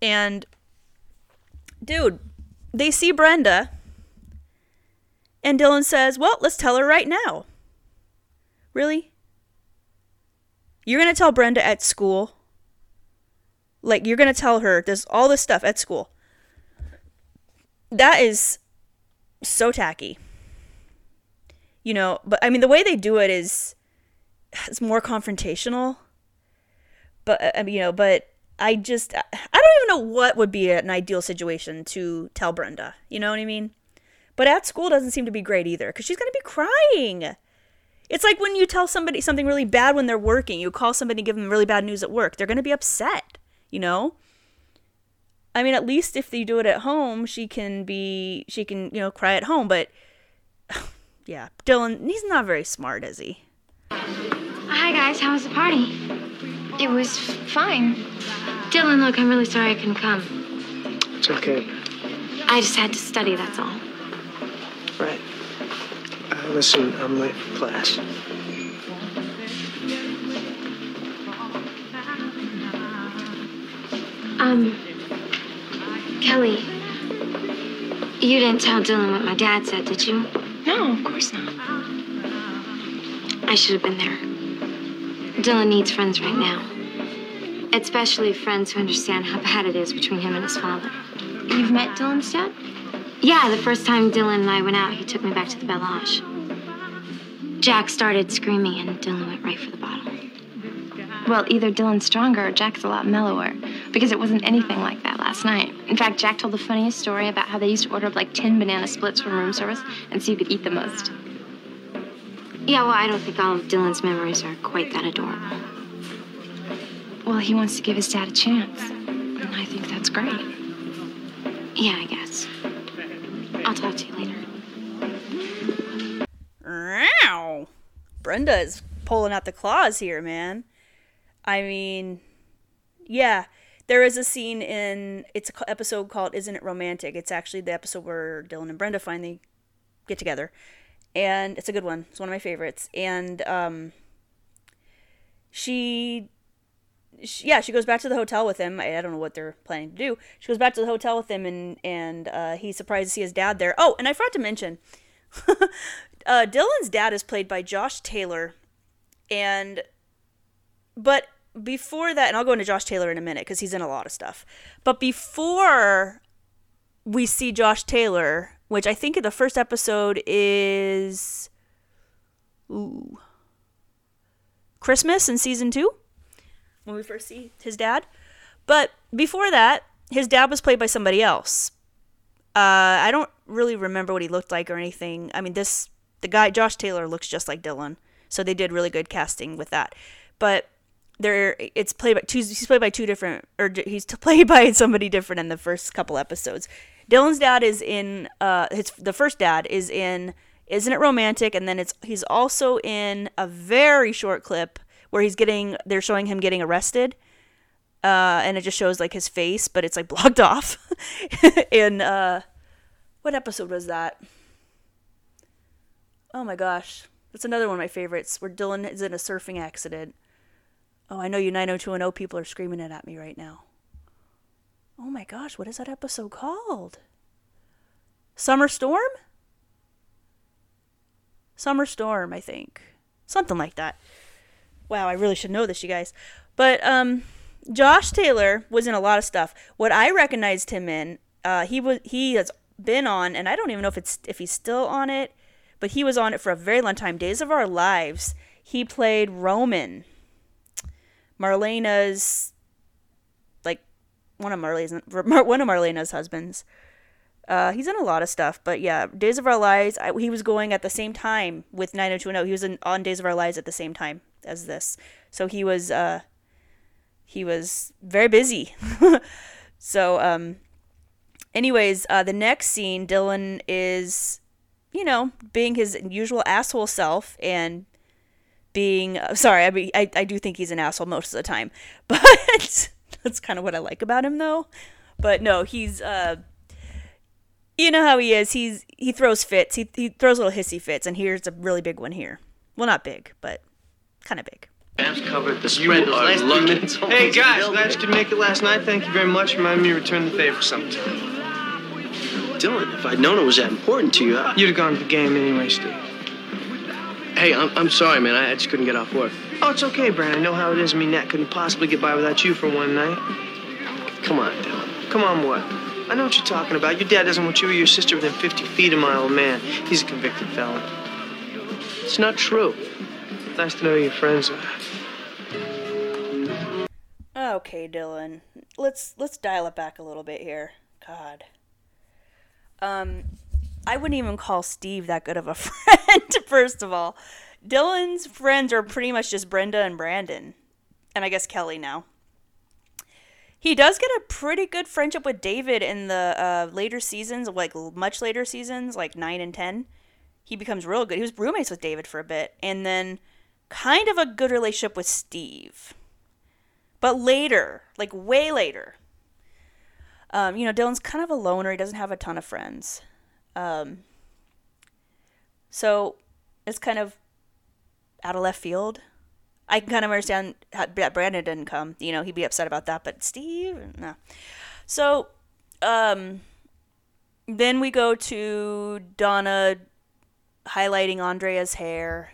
Speaker 1: And dude they see brenda and dylan says well let's tell her right now. Really? You're gonna tell brenda at school? Like you're gonna tell her this all this stuff at school? That is so tacky. You know but i mean the way they do it is it's more confrontational. But uh, mean, you know but i just i don't even know what would be an ideal situation to tell brenda you know what i mean? But at school doesn't seem to be great either because she's going to be crying. It's like when you tell somebody something really bad when they're working you call somebody and give them really bad news at work they're going to be upset you know? I mean at least if you do it at home she can be she can you know cry at home but yeah dylan he's not very smart is he
Speaker 6: Hi, guys. How was the party?
Speaker 8: It was fine.
Speaker 6: Dylan, look, I'm really sorry I couldn't come.
Speaker 9: It's okay.
Speaker 6: I just had to study, that's all.
Speaker 9: Right. Uh, listen, I'm late for class.
Speaker 6: Um, Kelly, you didn't tell Dylan what my dad said, did you?
Speaker 8: No, of course not.
Speaker 6: I should have been there. Dylan needs friends right now. Especially friends who understand how bad it is between him and his father.
Speaker 8: You've met Dylan's dad?
Speaker 6: Yeah, the first time Dylan and I went out, he took me back to the Bel Age. Jack started screaming, and Dylan went right for the bottle.
Speaker 8: Well, either Dylan's stronger or Jack's a lot mellower. Because it wasn't anything like that last night. In fact, Jack told the funniest story about how they used to order up like 10 banana splits from room service and see who could eat the most.
Speaker 6: Yeah, well, I don't think all of Dylan's memories are quite that adorable.
Speaker 8: Well, he wants to give his dad a chance. And I think that's great.
Speaker 6: Yeah, I guess. I'll talk to you later.
Speaker 1: Wow. Brenda is pulling out the claws here, man. I mean, yeah, there is a scene in it's an episode called "Isn't It Romantic?" It's actually the episode where Dylan and Brenda finally get together, and it's a good one. It's one of my favorites. And um, she, she, yeah, she goes back to the hotel with him. I, I don't know what they're planning to do. She goes back to the hotel with him, and and uh, he's surprised to see his dad there. Oh, and I forgot to mention, uh, Dylan's dad is played by Josh Taylor, and but before that, and I'll go into Josh Taylor in a minute because he's in a lot of stuff. But before we see Josh Taylor, which I think the first episode is ooh Christmas in season two, when we first see his dad. But before that, his dad was played by somebody else. Uh, I don't really remember what he looked like or anything. I mean, this the guy Josh Taylor looks just like Dylan, so they did really good casting with that. But there, it's played by two. He's played by two different, or he's played by somebody different in the first couple episodes. Dylan's dad is in. Uh, his the first dad is in. Isn't it romantic? And then it's he's also in a very short clip where he's getting. They're showing him getting arrested uh, and it just shows like his face, but it's like blocked off. in uh, what episode was that? Oh my gosh, that's another one of my favorites where Dylan is in a surfing accident. Oh, I know you 90210 people are screaming it at me right now. Oh my gosh, what is that episode called? Summer Storm? Summer Storm, I think. Something like that. Wow, I really should know this, you guys. But um Josh Taylor was in a lot of stuff. What I recognized him in, uh, he was he has been on, and I don't even know if it's if he's still on it, but he was on it for a very long time. Days of Our Lives. He played Roman, Marlena's one of Marlena's one of Marlena's husbands. Uh, he's in a lot of stuff, but yeah, Days of Our Lives. I, he was going at the same time with 90210. He was in, on Days of Our Lives at the same time as this, so he was uh, he was very busy. so, um, anyways, uh, the next scene, Dylan is, you know, being his usual asshole self and being uh, sorry. I mean, I I do think he's an asshole most of the time, but that's kind of what I like about him, though. But no, he's uh, you know how he is. He's he throws fits. He he throws little hissy fits, and here's a really big one here. Well, not big, but kind of big.
Speaker 3: Bam's covered the spread. Those last three minutes. Hey guys, glad you could make it last night. Thank you very much. Remind me to return the favor sometime.
Speaker 9: Dylan, if I'd known it was that important to you, I...
Speaker 3: you'd have gone to the game anyway, Steve.
Speaker 9: Hey, I'm, I'm sorry, man. I just couldn't get off work.
Speaker 3: Oh, it's okay, Brandon. I know how it is. I mean, Nat couldn't possibly get by without you for one night.
Speaker 9: Come on, Dylan.
Speaker 3: Come on, what? I know what you're talking about. Your dad doesn't want you or your sister within 50 feet of my old man. He's a convicted felon.
Speaker 9: It's not true.
Speaker 3: Nice to know your friends are.
Speaker 1: Okay, Dylan. Let's let's dial it back a little bit here. God. Um I wouldn't even call Steve that good of a friend, first of all. Dylan's friends are pretty much just Brenda and Brandon. And I guess Kelly now. He does get a pretty good friendship with David in the uh, later seasons, like much later seasons, like 9 and 10. He becomes real good. He was roommates with David for a bit. And then kind of a good relationship with Steve. But later, like way later, um, you know, Dylan's kind of a loner. He doesn't have a ton of friends. Um, so it's kind of out of left field. I can kind of understand that Brandon didn't come. You know, he'd be upset about that, but Steve, no. So, um, then we go to Donna highlighting Andrea's hair,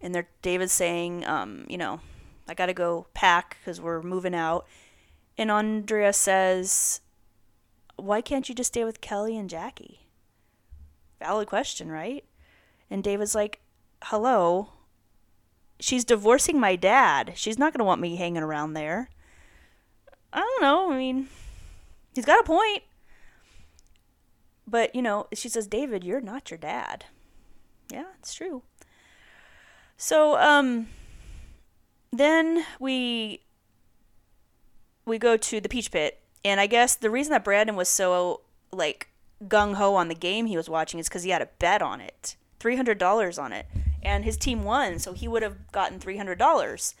Speaker 1: and there David's saying, um, you know, I got to go pack because we're moving out. And Andrea says, Why can't you just stay with Kelly and Jackie? Valid question, right? And David's like, Hello. She's divorcing my dad. She's not going to want me hanging around there. I don't know. I mean, he's got a point. But, you know, she says, David, you're not your dad. Yeah, it's true. So, um, then we we go to the Peach Pit, and I guess the reason that Brandon was so like gung ho on the game he was watching is because he had a bet on it, three hundred dollars on it, and his team won, so he would have gotten three hundred dollars.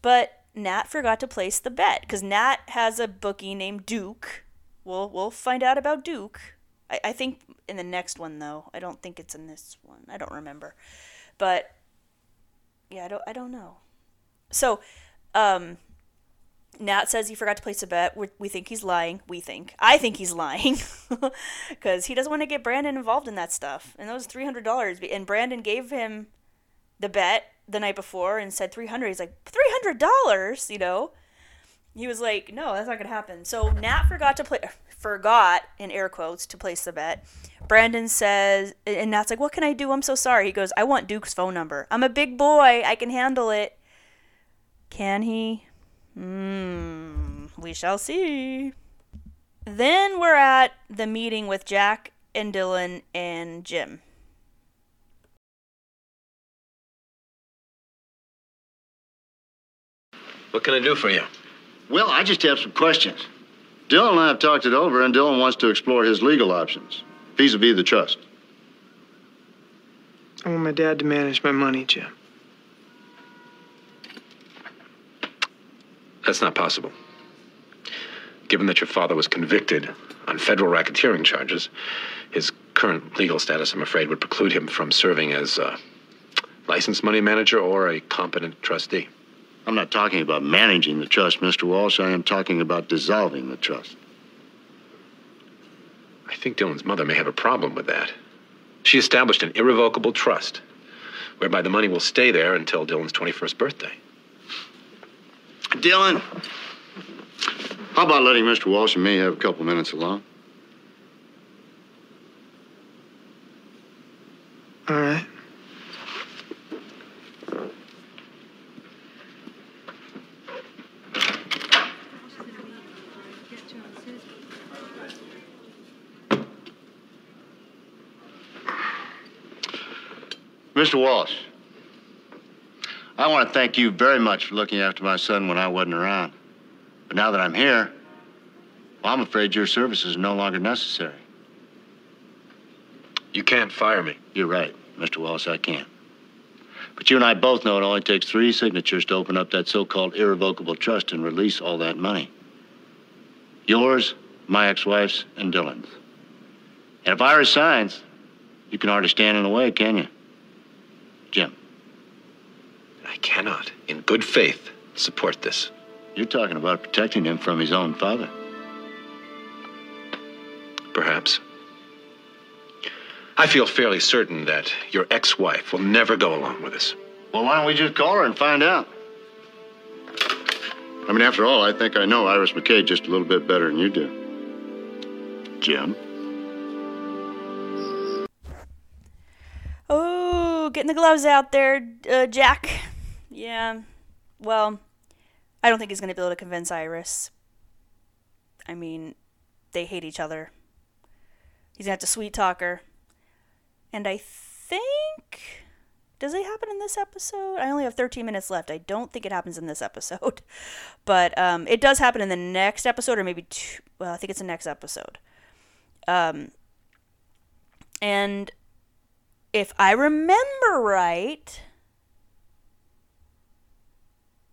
Speaker 1: But Nat forgot to place the bet because Nat has a bookie named Duke. We'll we'll find out about Duke. I, I think in the next one though. I don't think it's in this one. I don't remember, but yeah, I don't I don't know. So, um, Nat says he forgot to place a bet. we we think he's lying. We think. I think he's lying because he doesn't want to get Brandon involved in that stuff. And those three hundred dollars. And Brandon gave him the bet the night before and said three hundred. He's like three hundred dollars. You know. He was like, no, that's not gonna happen. So Nat forgot to play. Forgot in air quotes to place the bet. Brandon says, and Nat's like, what can I do? I'm so sorry. He goes, I want Duke's phone number. I'm a big boy. I can handle it. Can he? Hmm, we shall see. then we're at the meeting with Jack and Dylan and Jim.
Speaker 5: What can I do for you?
Speaker 2: Well, I just have some questions. Dylan and I have talked it over, and Dylan wants to explore his legal options vis a vis the trust.
Speaker 11: I want my dad to manage my money, Jim.
Speaker 5: That's not possible. Given that your father was convicted on federal racketeering charges, his current legal status, I'm afraid, would preclude him from serving as a licensed money manager or a competent trustee.
Speaker 2: I'm not talking about managing the trust, Mr. Walsh. I am talking about dissolving the trust.
Speaker 5: I think Dylan's mother may have a problem with that. She established an irrevocable trust, whereby the money will stay there until Dylan's 21st birthday.
Speaker 2: Dylan, how about letting Mr. Walsh and me have a couple minutes alone?
Speaker 11: All right.
Speaker 2: Mr. Walsh, I want to thank you very much for looking after my son when I wasn't around. But now that I'm here, well, I'm afraid your services are no longer necessary.
Speaker 5: You can't fire me.
Speaker 2: You're right, Mr. Wallace, I can't. But you and I both know it only takes three signatures to open up that so called irrevocable trust and release all that money. Yours, my ex wife's, and Dylan's. And if I resigns, you can hardly stand in the way, can you? Jim.
Speaker 5: I cannot, in good faith, support this.
Speaker 2: You're talking about protecting him from his own father.
Speaker 5: Perhaps. I feel fairly certain that your ex wife will never go along with this.
Speaker 2: Well, why don't we just call her and find out? I mean, after all, I think I know Iris McKay just a little bit better than you do. Jim?
Speaker 1: Oh, getting the gloves out there, uh, Jack. Yeah, well, I don't think he's going to be able to convince Iris. I mean, they hate each other. He's going to have to sweet talk her. And I think. Does it happen in this episode? I only have 13 minutes left. I don't think it happens in this episode. But um, it does happen in the next episode, or maybe two. Well, I think it's the next episode. Um, and if I remember right,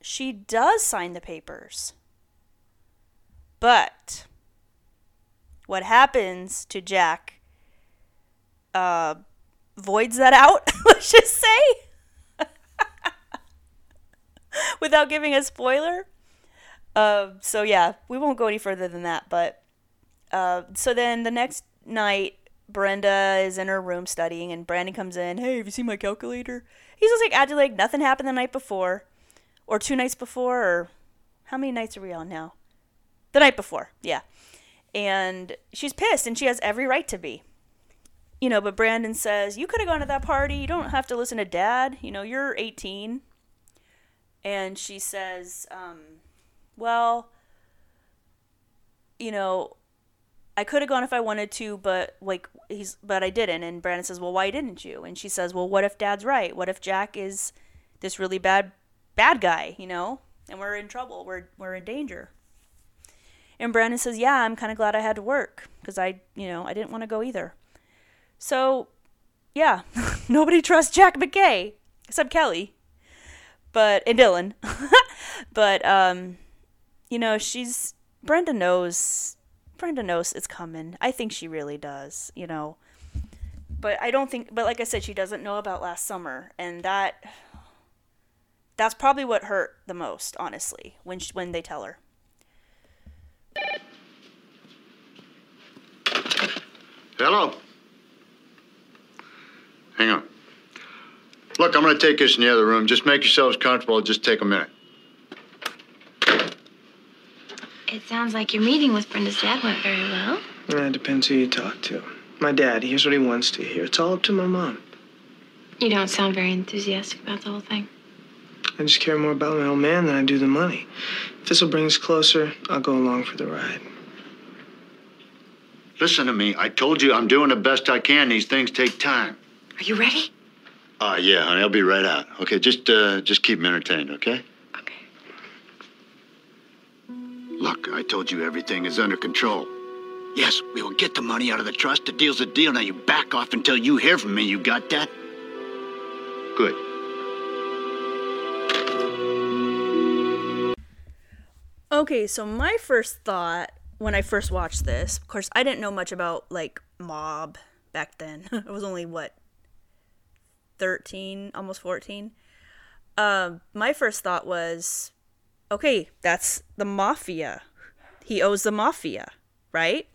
Speaker 1: she does sign the papers. But what happens to Jack uh, voids that out, let's just say, without giving a spoiler. Uh, so, yeah, we won't go any further than that. But uh, so then the next night, Brenda is in her room studying, and Brandon comes in. Hey, have you seen my calculator? He's just like acting like nothing happened the night before, or two nights before, or how many nights are we on now? The night before, yeah. And she's pissed, and she has every right to be. You know, but Brandon says, You could have gone to that party. You don't have to listen to dad. You know, you're 18. And she says, um, Well, you know, I could have gone if I wanted to, but like he's but I didn't. And Brandon says, "Well, why didn't you?" And she says, "Well, what if Dad's right? What if Jack is this really bad bad guy, you know? And we're in trouble. We're we're in danger." And Brandon says, "Yeah, I'm kind of glad I had to work because I, you know, I didn't want to go either." So, yeah, nobody trusts Jack McKay except Kelly, but and Dylan. but um, you know, she's Brenda knows Brenda knows it's coming. I think she really does, you know. But I don't think but like I said she doesn't know about last summer and that that's probably what hurt the most, honestly, when she, when they tell her.
Speaker 2: Hello. Hang on. Look, I'm going to take this in the other room. Just make yourselves comfortable. Just take a minute.
Speaker 12: It sounds like your meeting with Brenda's dad went very well.
Speaker 11: Yeah, it depends who you talk to. My dad, he hears what he wants to hear. It's all up to my mom.
Speaker 12: You don't sound very enthusiastic about the whole thing.
Speaker 11: I just care more about my old man than I do the money. If this will bring us closer, I'll go along for the ride.
Speaker 2: Listen to me. I told you I'm doing the best I can. These things take time.
Speaker 8: Are you ready?
Speaker 2: Uh, yeah, honey. I'll be right out. Okay, just uh, just keep them entertained, okay?
Speaker 8: Okay.
Speaker 2: Look, I told you everything is under control. Yes, we will get the money out of the trust. The deal's a deal. Now you back off until you hear from me. You got that? Good.
Speaker 1: Okay, so my first thought when I first watched this, of course, I didn't know much about like mob back then. I was only what 13, almost 14. Um, my first thought was, okay, that's the mafia. He owes the mafia, right?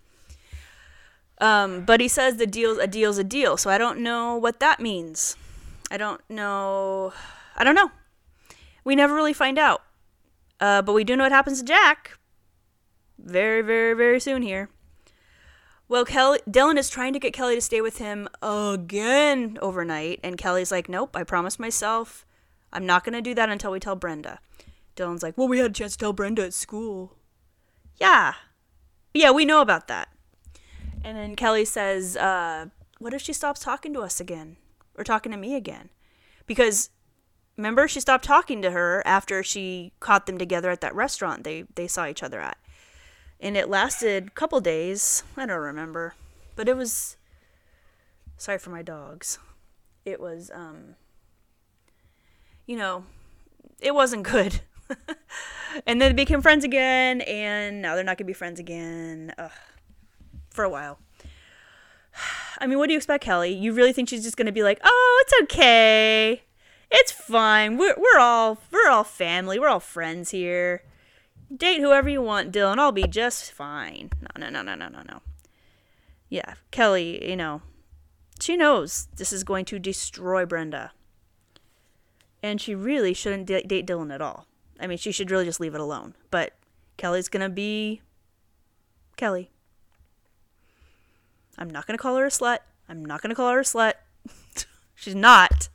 Speaker 1: Um, but he says the deal's a deal's a deal, so I don't know what that means. I don't know. I don't know. We never really find out. Uh, but we do know what happens to Jack. Very, very, very soon here. Well, Kelly, Dylan is trying to get Kelly to stay with him again overnight, and Kelly's like, "Nope, I promised myself, I'm not gonna do that until we tell Brenda." Dylan's like, "Well, we had a chance to tell Brenda at school." Yeah, yeah, we know about that. And then Kelly says, uh, "What if she stops talking to us again, or talking to me again?" Because remember, she stopped talking to her after she caught them together at that restaurant they they saw each other at and it lasted a couple days. I don't remember, but it was. Sorry for my dogs. It was, um, you know, it wasn't good. and then they became friends again, and now they're not gonna be friends again. Ugh. For a while. I mean, what do you expect, Kelly? You really think she's just gonna be like, "Oh, it's okay, it's fine. We're we're all we're all family. We're all friends here." date whoever you want, Dylan. I'll be just fine. No, no, no, no, no, no, no. Yeah, Kelly, you know, she knows this is going to destroy Brenda. And she really shouldn't d- date Dylan at all. I mean, she should really just leave it alone. But Kelly's going to be Kelly. I'm not going to call her a slut. I'm not going to call her a slut. She's not.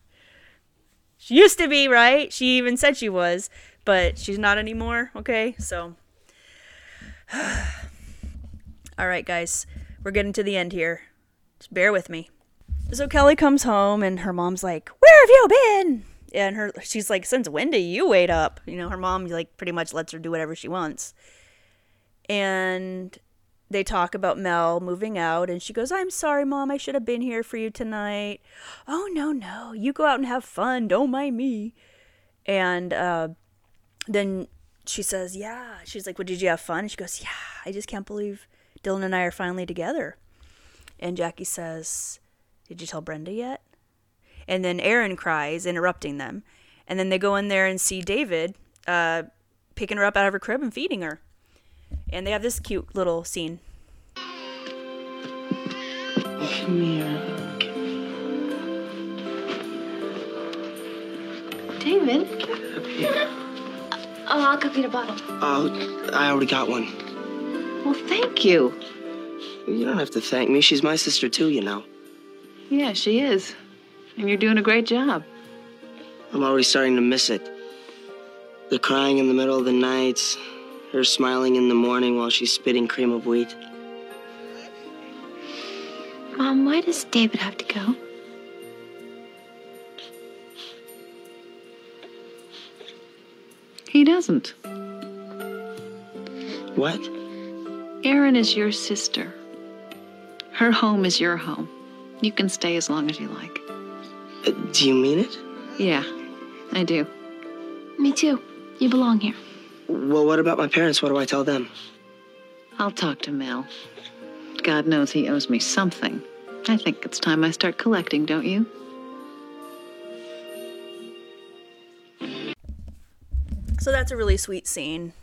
Speaker 1: She used to be, right? She even said she was but she's not anymore, okay? So All right, guys. We're getting to the end here. Just bear with me. So Kelly comes home and her mom's like, "Where have you been?" And her she's like, "Since when do you wait up?" You know, her mom like pretty much lets her do whatever she wants. And they talk about Mel moving out and she goes, "I'm sorry, mom. I should have been here for you tonight." "Oh, no, no. You go out and have fun. Don't mind me." And uh then she says, Yeah. She's like, Well, did you have fun? And She goes, Yeah, I just can't believe Dylan and I are finally together. And Jackie says, Did you tell Brenda yet? And then Erin cries, interrupting them. And then they go in there and see David uh, picking her up out of her crib and feeding her. And they have this cute little scene.
Speaker 11: Come here.
Speaker 12: David? Oh, I'll go get a bottle.
Speaker 9: Oh, I already got one.
Speaker 7: Well, thank you.
Speaker 9: You don't have to thank me. She's my sister, too, you know.
Speaker 7: Yeah, she is. And you're doing a great job.
Speaker 9: I'm already starting to miss it. The crying in the middle of the night, her smiling in the morning while she's spitting cream of wheat.
Speaker 12: Mom, why does David have to go?
Speaker 7: He doesn't.
Speaker 9: What?
Speaker 7: Erin is your sister. Her home is your home. You can stay as long as you like.
Speaker 9: Uh, do you mean it?
Speaker 7: Yeah, I do.
Speaker 12: Me too. You belong here.
Speaker 9: Well, what about my parents? What do I tell them?
Speaker 7: I'll talk to Mel. God knows he owes me something. I think it's time I start collecting, don't you?
Speaker 1: So that's a really sweet scene.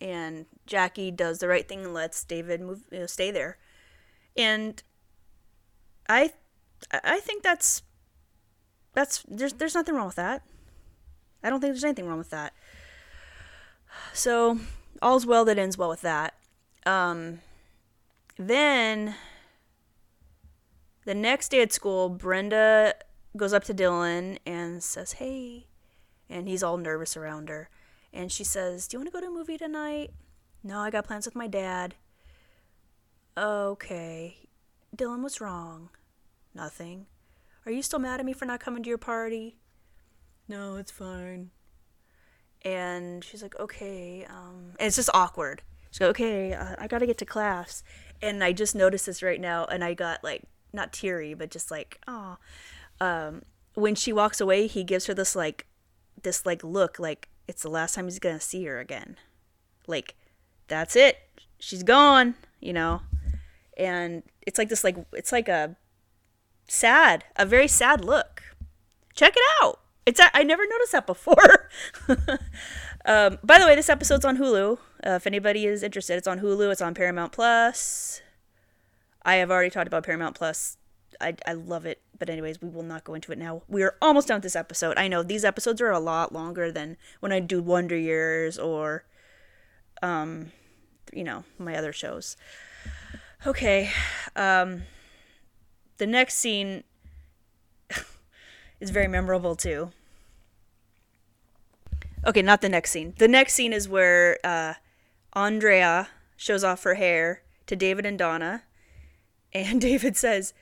Speaker 1: And Jackie does the right thing and lets David move, you know, stay there. And I, I think that's, that's there's there's nothing wrong with that. I don't think there's anything wrong with that. So all's well that ends well with that. Um, then the next day at school, Brenda goes up to Dylan and says, "Hey," and he's all nervous around her. And she says, Do you want to go to a movie tonight? No, I got plans with my dad. Okay. Dylan, what's wrong? Nothing. Are you still mad at me for not coming to your party? No, it's fine. And she's like, okay. Um, and it's just awkward. She's like, okay, uh, I gotta get to class. And I just noticed this right now, and I got like, not teary, but just like, oh. Um, when she walks away, he gives her this like, this like look, like it's the last time he's gonna see her again. Like, that's it. She's gone, you know. And it's like this, like it's like a sad, a very sad look. Check it out. It's a, I never noticed that before. um, by the way, this episode's on Hulu. Uh, if anybody is interested, it's on Hulu. It's on Paramount Plus. I have already talked about Paramount Plus. I, I love it. But anyways, we will not go into it now. We are almost done with this episode. I know these episodes are a lot longer than when I do Wonder Years or, um, you know, my other shows. Okay. Um, the next scene is very memorable too. Okay, not the next scene. The next scene is where uh, Andrea shows off her hair to David and Donna, and David says,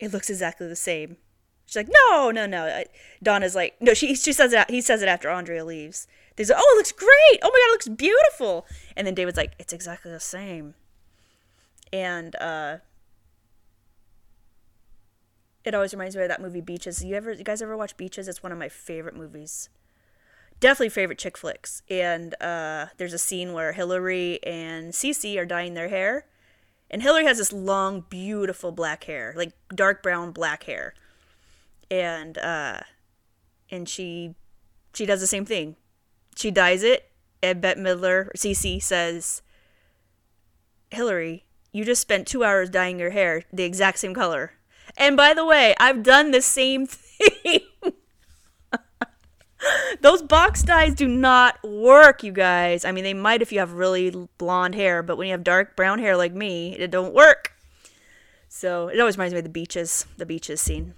Speaker 1: "It looks exactly the same." She's like, "No, no, no." Donna's like, "No." She she says it. He says it after Andrea leaves. They say, "Oh, it looks great! Oh my god, it looks beautiful!" And then David's like, "It's exactly the same." And uh, it always reminds me of that movie Beaches. You ever, you guys ever watch Beaches? It's one of my favorite movies. Definitely favorite chick flicks. And uh, there's a scene where Hillary and Cece are dyeing their hair, and Hillary has this long, beautiful black hair, like dark brown black hair, and uh, and she she does the same thing. She dyes it, and Bette Midler, Cece says, Hillary, you just spent two hours dyeing your hair the exact same color. And by the way, I've done the same thing. Those box dyes do not work, you guys. I mean, they might if you have really blonde hair, but when you have dark brown hair like me, it don't work. So it always reminds me of the beaches, the beaches scene.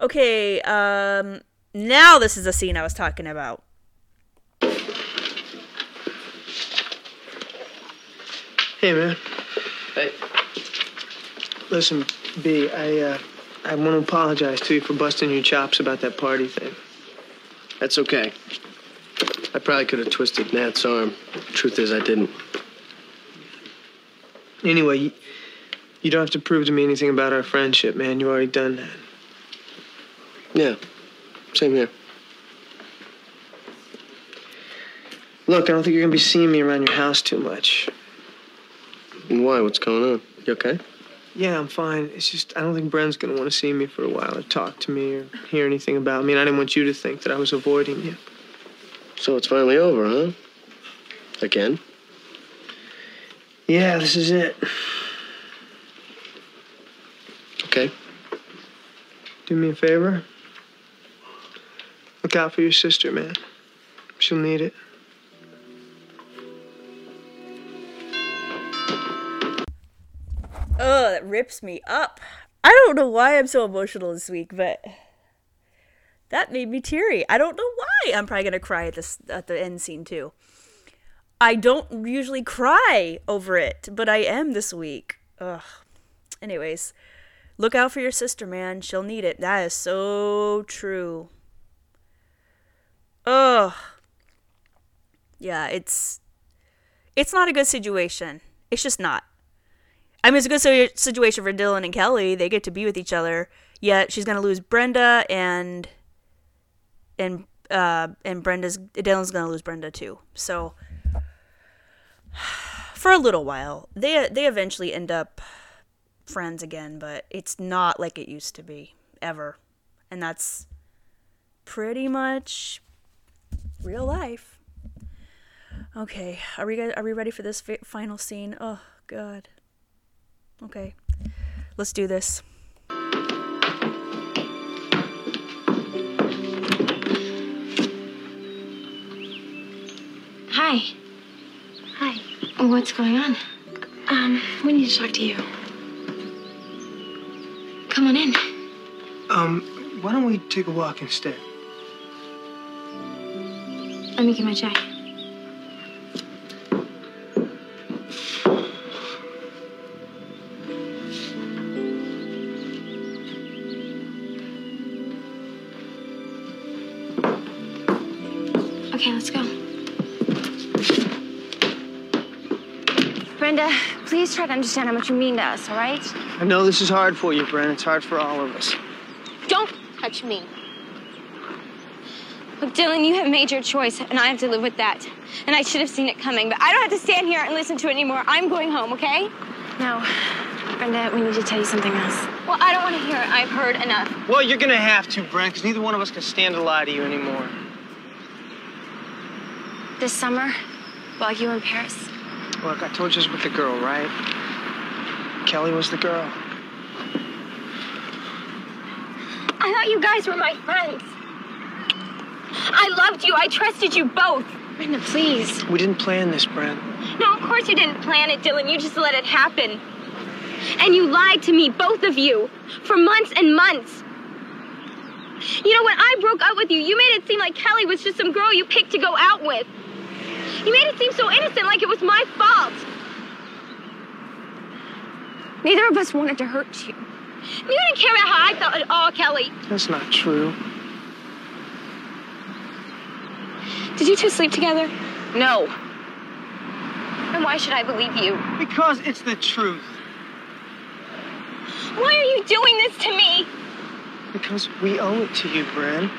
Speaker 1: Okay, um, now this is the scene I was talking about.
Speaker 11: Hey, man.
Speaker 3: Hey.
Speaker 11: Listen, B, I, uh, I want to apologize to you for busting your chops about that party thing.
Speaker 13: That's okay. I probably could have twisted Nat's arm. Truth is, I didn't.
Speaker 11: Anyway, you, you don't have to prove to me anything about our friendship, man. You already done that.
Speaker 13: Yeah, same here.
Speaker 11: Look, I don't think you're gonna be seeing me around your house too much.
Speaker 13: And why? What's going on? You okay?
Speaker 11: Yeah, I'm fine. It's just I don't think Bren's gonna want to see me for a while or talk to me or hear anything about me. And I didn't want you to think that I was avoiding you.
Speaker 13: So it's finally over, huh? Again?
Speaker 11: Yeah, this is it.
Speaker 13: Okay.
Speaker 11: Do me a favor. Look out for your sister, man. She'll need it.
Speaker 1: That rips me up. I don't know why I'm so emotional this week, but that made me teary. I don't know why. I'm probably gonna cry at this at the end scene too. I don't usually cry over it, but I am this week. Ugh. Anyways, look out for your sister, man. She'll need it. That is so true. Ugh. Yeah, it's it's not a good situation. It's just not. I mean, it's a good situation for Dylan and Kelly. They get to be with each other. Yet she's gonna lose Brenda, and and uh, and Brenda's Dylan's gonna lose Brenda too. So for a little while, they they eventually end up friends again, but it's not like it used to be ever, and that's pretty much real life. Okay, are we are we ready for this fi- final scene? Oh God. Okay, let's do this.
Speaker 8: Hi. Hi. What's going on?
Speaker 12: Um, we need to talk to you.
Speaker 8: Come on in.
Speaker 11: Um, why don't we take a walk instead?
Speaker 8: Let me get my jacket.
Speaker 12: Please try to understand how much you mean to us, all right?
Speaker 11: I know this is hard for you, Bren. It's hard for all of us.
Speaker 12: Don't touch me. Look, Dylan, you have made your choice, and I have to live with that. And I should have seen it coming, but I don't have to stand here and listen to it anymore. I'm going home, okay?
Speaker 8: No. Brenda, we need to tell you something else.
Speaker 12: Well, I don't want to hear it. I've heard enough.
Speaker 11: Well, you're gonna have to, Bren, because neither one of us can stand to lie to you anymore.
Speaker 8: This summer, while you were in Paris,
Speaker 11: Look, I told you it was with the girl, right? Kelly was the girl.
Speaker 12: I thought you guys were my friends. I loved you. I trusted you both.
Speaker 8: Brenda, please.
Speaker 11: We didn't plan this, Bren.
Speaker 12: No, of course you didn't plan it, Dylan. You just let it happen. And you lied to me, both of you, for months and months. You know, when I broke up with you, you made it seem like Kelly was just some girl you picked to go out with. You made it seem so innocent, like it was my fault. Neither of us wanted to hurt you. You didn't care about how I felt at all, Kelly.
Speaker 11: That's not true.
Speaker 12: Did you two sleep together? No. And why should I believe you?
Speaker 11: Because it's the truth.
Speaker 12: Why are you doing this to me?
Speaker 11: Because we owe it to you, Bren.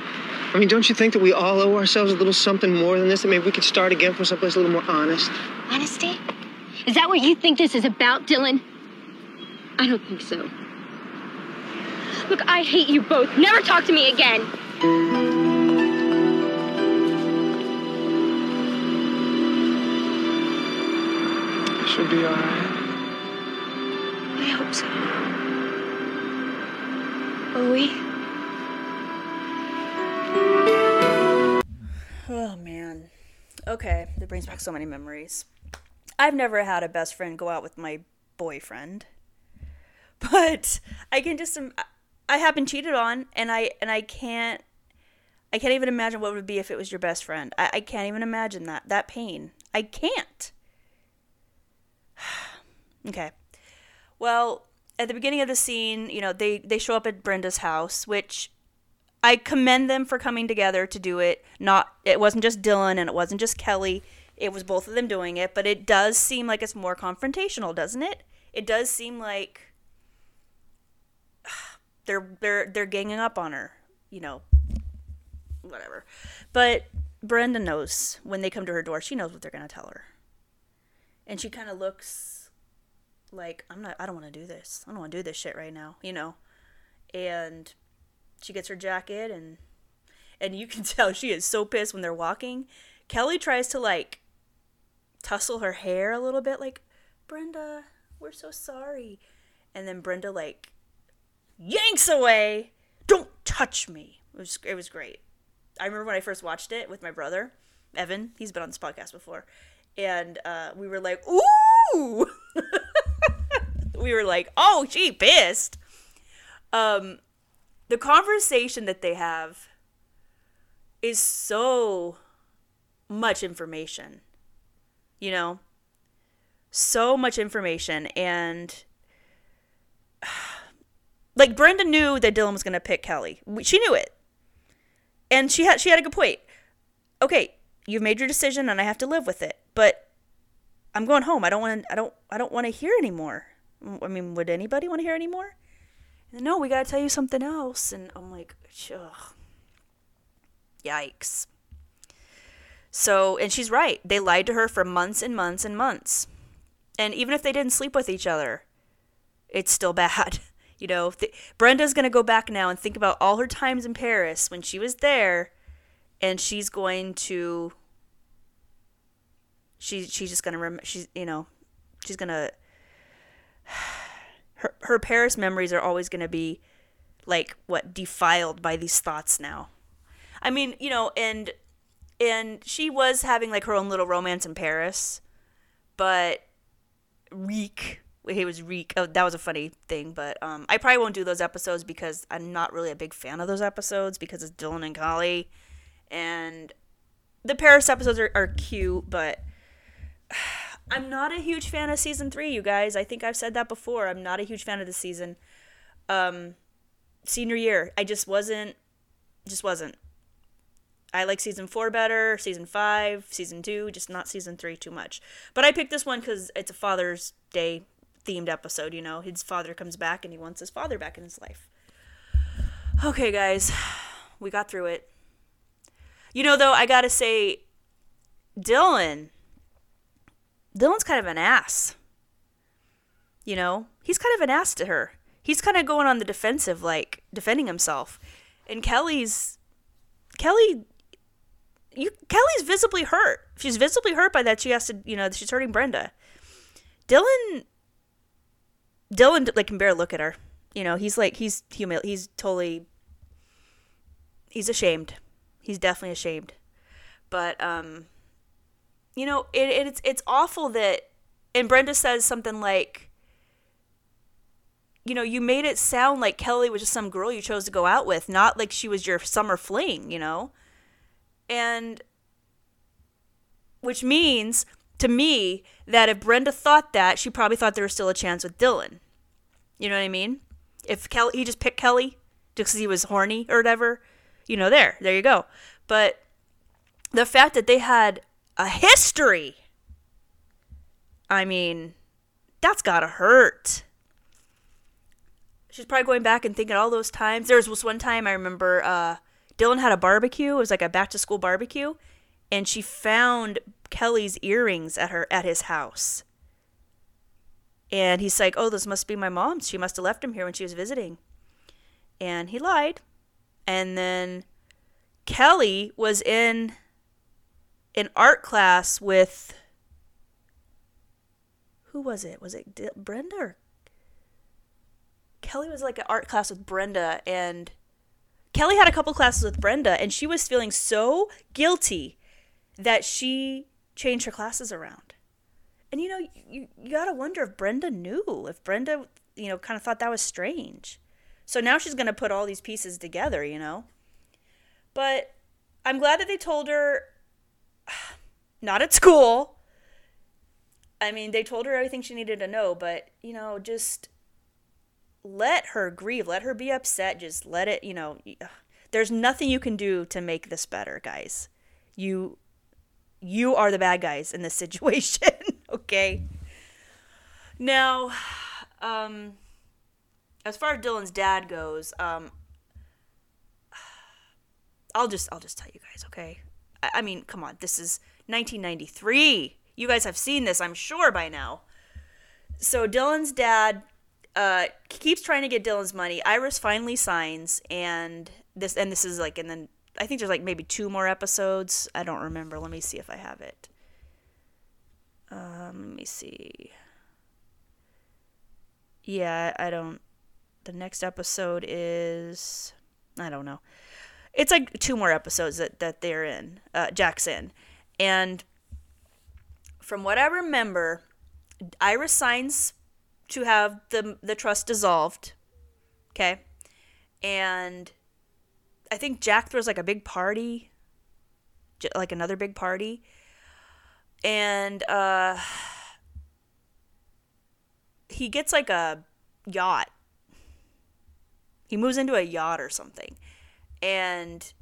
Speaker 11: I mean, don't you think that we all owe ourselves a little something more than this? That maybe we could start again from someplace a little more honest?
Speaker 12: Honesty? Is that what you think this is about, Dylan? I don't think so. Look, I hate you both. Never talk to me again.
Speaker 11: It Should be all right.
Speaker 12: I hope so. Will we?
Speaker 1: Oh man. Okay, that brings back so many memories. I've never had a best friend go out with my boyfriend. But I can just I have been cheated on and I and I can't I can't even imagine what it would be if it was your best friend. I, I can't even imagine that. That pain. I can't. okay. Well, at the beginning of the scene, you know, they they show up at Brenda's house, which I commend them for coming together to do it. Not it wasn't just Dylan and it wasn't just Kelly. It was both of them doing it, but it does seem like it's more confrontational, doesn't it? It does seem like they're they're they're ganging up on her, you know. Whatever. But Brenda knows when they come to her door, she knows what they're going to tell her. And she kind of looks like I'm not I don't want to do this. I don't want to do this shit right now, you know. And she gets her jacket and and you can tell she is so pissed when they're walking. Kelly tries to like tussle her hair a little bit like Brenda, we're so sorry. And then Brenda like yanks away. Don't touch me. It was it was great. I remember when I first watched it with my brother, Evan. He's been on this podcast before. And uh, we were like, "Ooh!" we were like, "Oh, she pissed." Um, the conversation that they have is so much information. You know, so much information, and like Brenda knew that Dylan was going to pick Kelly. She knew it, and she had she had a good point. Okay, you've made your decision, and I have to live with it. But I'm going home. I don't want. I don't. I don't want to hear anymore. I mean, would anybody want to hear anymore? And no, we got to tell you something else. And I'm like, ugh. Yikes. So, and she's right. They lied to her for months and months and months. And even if they didn't sleep with each other, it's still bad. You know, th- Brenda's going to go back now and think about all her times in Paris when she was there, and she's going to. She, she's just to, rem- she's, you know, she's to. Her, her Paris memories are always going to be, like, what, defiled by these thoughts now. I mean, you know, and and she was having like her own little romance in Paris, but Rick, he was Rick. Oh, that was a funny thing, but um, I probably won't do those episodes because I'm not really a big fan of those episodes because it's Dylan and Kelly, and the Paris episodes are, are cute, but I'm not a huge fan of season three. You guys, I think I've said that before. I'm not a huge fan of the season. Um, senior year, I just wasn't, just wasn't. I like season four better, season five, season two, just not season three too much. But I picked this one because it's a Father's Day themed episode. You know, his father comes back and he wants his father back in his life. Okay, guys, we got through it. You know, though, I gotta say, Dylan, Dylan's kind of an ass. You know, he's kind of an ass to her. He's kind of going on the defensive, like defending himself. And Kelly's, Kelly, you Kelly's visibly hurt. She's visibly hurt by that. She has to, you know, she's hurting Brenda. Dylan, Dylan, like can barely look at her. You know, he's like he's humil. He's totally. He's ashamed. He's definitely ashamed. But um, you know, it, it it's it's awful that. And Brenda says something like, you know, you made it sound like Kelly was just some girl you chose to go out with, not like she was your summer fling, you know? And which means to me that if Brenda thought that, she probably thought there was still a chance with Dylan. You know what I mean? If Kelly he just picked Kelly just because he was horny or whatever, you know, there, there you go. But the fact that they had a history, I mean, that's gotta hurt. She's probably going back and thinking all those times. There was this one time I remember uh, Dylan had a barbecue. It was like a back to school barbecue, and she found Kelly's earrings at her at his house. And he's like, "Oh, this must be my mom's. She must have left them here when she was visiting." And he lied. And then Kelly was in an art class with who was it? Was it D- Brenda or Kelly was like an art class with Brenda and Kelly had a couple classes with Brenda and she was feeling so guilty that she changed her classes around. And you know, you, you got to wonder if Brenda knew, if Brenda, you know, kind of thought that was strange. So now she's going to put all these pieces together, you know. But I'm glad that they told her not at school. I mean, they told her everything she needed to know, but, you know, just let her grieve, let her be upset, just let it, you know, there's nothing you can do to make this better, guys. You you are the bad guys in this situation, okay? Now, um as far as Dylan's dad goes, um I'll just I'll just tell you guys, okay? I, mean, come on, this is 1993. You guys have seen this, I'm sure by now. So Dylan's dad uh, keeps trying to get Dylan's money. Iris finally signs, and this and this is like, and then I think there's like maybe two more episodes. I don't remember. Let me see if I have it. Um, let me see. Yeah, I don't. The next episode is I don't know. It's like two more episodes that that they're in. Uh, Jack's in, and from what I remember, Iris signs to have the the trust dissolved. Okay. And I think Jack throws like a big party, like another big party. And uh he gets like a yacht. He moves into a yacht or something. And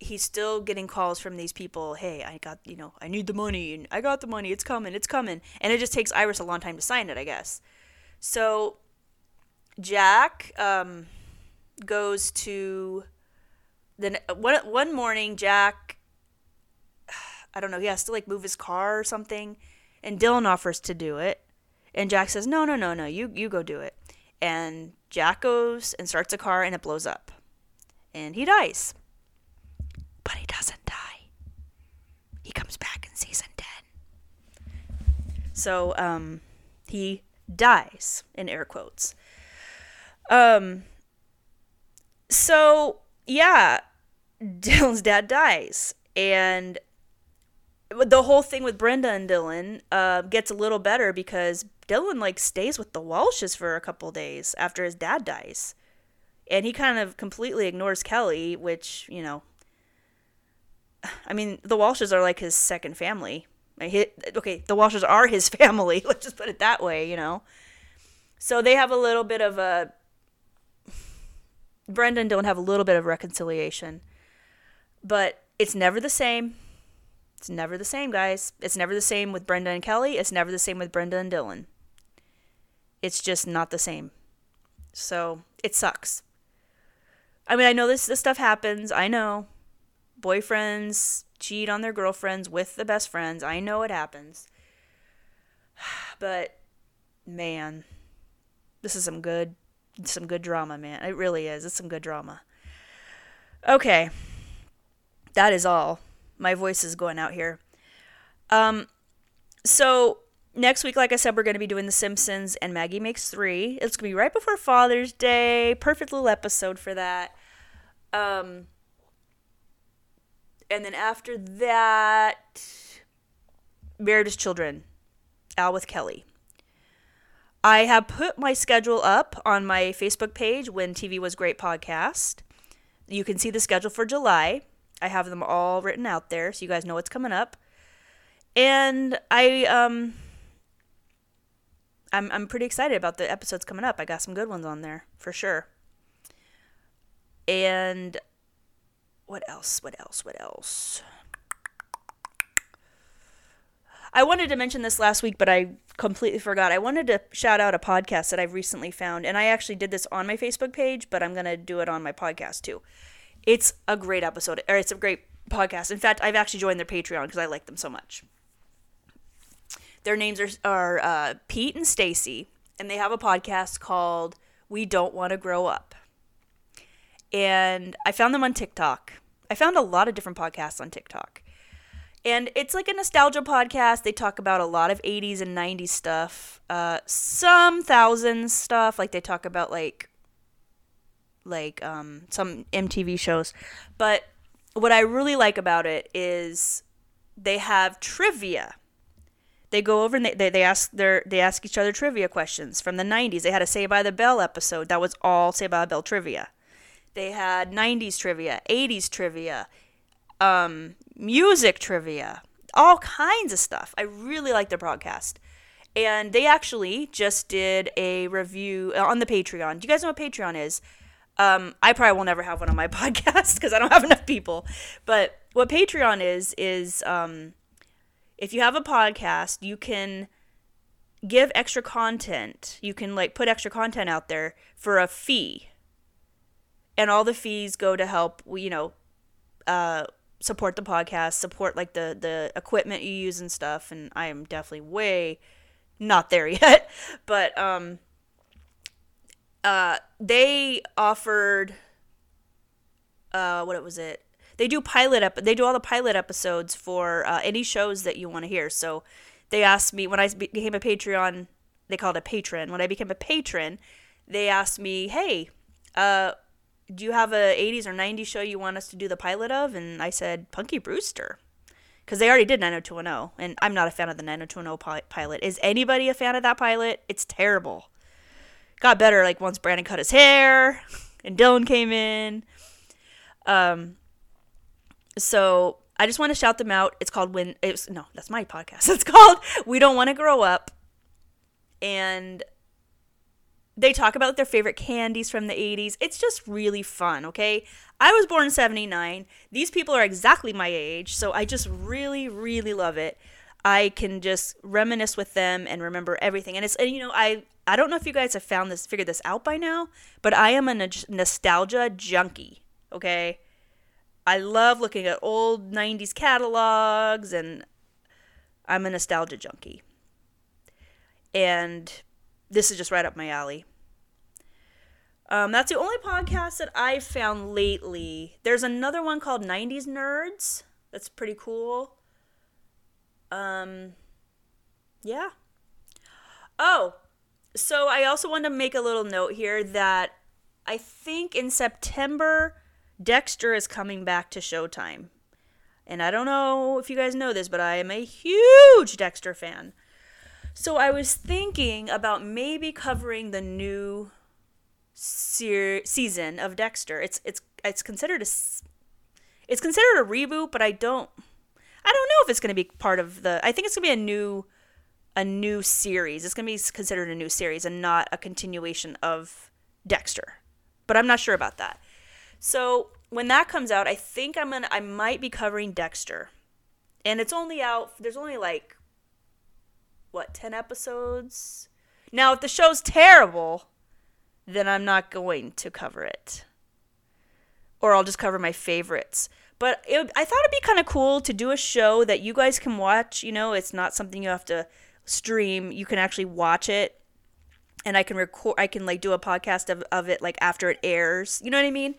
Speaker 1: he's still getting calls from these people hey i got you know i need the money and i got the money it's coming it's coming. And it just takes iris a long time to sign it i guess. So jack um, goes to then one, one morning jack i don't know he has to like move his car or something and dylan offers to do it. And jack says no no no no you you go do it. And jack goes and starts a car and it blows up and he dies but he doesn't die. He comes back in season 10. So, um, he dies, in air quotes. Um, so, yeah, Dylan's dad dies. And the whole thing with Brenda and Dylan uh, gets a little better because Dylan, like, stays with the Walshes for a couple days after his dad dies. And he kind of completely ignores Kelly, which, you know, I mean, the Walshes are like his second family. Okay, the Walshes are his family. Let's just put it that way, you know. So they have a little bit of a. Brenda and Dylan have a little bit of reconciliation. But it's never the same. It's never the same, guys. It's never the same with Brenda and Kelly. It's never the same with Brenda and Dylan. It's just not the same. So it sucks. I mean, I know this this stuff happens. I know. Boyfriends cheat on their girlfriends with the best friends. I know it happens. But man, this is some good some good drama, man. It really is. It's some good drama. Okay. That is all. My voice is going out here. Um so next week like I said we're going to be doing The Simpsons and Maggie Makes 3. It's going to be right before Father's Day. Perfect little episode for that. Um and then after that Married Children. Al with Kelly. I have put my schedule up on my Facebook page when TV was great podcast. You can see the schedule for July. I have them all written out there so you guys know what's coming up. And I um I'm I'm pretty excited about the episodes coming up. I got some good ones on there for sure. And what else? What else? What else? I wanted to mention this last week, but I completely forgot. I wanted to shout out a podcast that I've recently found, and I actually did this on my Facebook page, but I'm to do it on my podcast too. It's a great episode, or it's a great podcast. In fact, I've actually joined their Patreon because I like them so much. Their names are, are uh, Pete and Stacy, and they have a podcast called We Don't Want to Grow Up. And I found them on TikTok. I found a lot of different podcasts on TikTok. And it's like a nostalgia podcast. They talk about a lot of 80s and 90s stuff. Uh, some thousands stuff. Like they talk about like like um, some MTV shows. But what I really like about it is they have trivia. They go over and they, they, they ask their they ask each other trivia questions from the 90s. They had a Saved by the Bell episode that was all Saved by the Bell trivia. They had 90s trivia, 80s trivia, um, music trivia, all kinds of stuff. I really like their broadcast And they actually just did a review on the Patreon. Do you guys know what Patreon is? Um, I probably will never have one on my podcast because I don't have enough people. But what Patreon is, is um, if you have a podcast, you can give extra content. You can like put extra content out there for a fee. And all the fees go to help, you know, uh, support the podcast, support like the the equipment you use and stuff. And I am definitely way not there yet, but um, uh, they offered uh, what was it? They do pilot up. They do all the pilot episodes for uh, any shows that you want to hear. So they asked me when I became a Patreon. They called a patron. When I became a patron, they asked me, "Hey, uh, do you have a 80s or 90s show you want us to do the pilot of? And I said, Punky Brewster. Because they already did 90210, and I'm not a fan of the 90210 pilot. Is anybody a fan of that pilot? It's terrible. Got better like once Brandon cut his hair and Dylan came in. Um, so I just want to shout them out. It's called When. It's no, that's my podcast. It's called We Don't Want to Grow Up, and they talk about their favorite candies from the 80s. It's just really fun, okay? I was born in 79. These people are exactly my age, so I just really really love it. I can just reminisce with them and remember everything. And it's and, you know, I I don't know if you guys have found this figured this out by now, but I am a nostalgia junkie, okay? I love looking at old 90s catalogs and I'm a nostalgia junkie. And this is just right up my alley. Um, that's the only podcast that I've found lately. There's another one called 90s Nerds. That's pretty cool. Um, yeah. Oh, so I also want to make a little note here that I think in September, Dexter is coming back to Showtime. And I don't know if you guys know this, but I am a huge Dexter fan. So I was thinking about maybe covering the new se- season of Dexter. It's it's it's considered a it's considered a reboot, but I don't I don't know if it's going to be part of the I think it's going to be a new a new series. It's going to be considered a new series and not a continuation of Dexter. But I'm not sure about that. So, when that comes out, I think I'm gonna I might be covering Dexter, and it's only out. There's only like what ten episodes. Now, if the show's terrible, then I'm not going to cover it, or I'll just cover my favorites. But it, I thought it'd be kind of cool to do a show that you guys can watch. You know, it's not something you have to stream. You can actually watch it and I can record I can like do a podcast of, of it like after it airs. You know what I mean?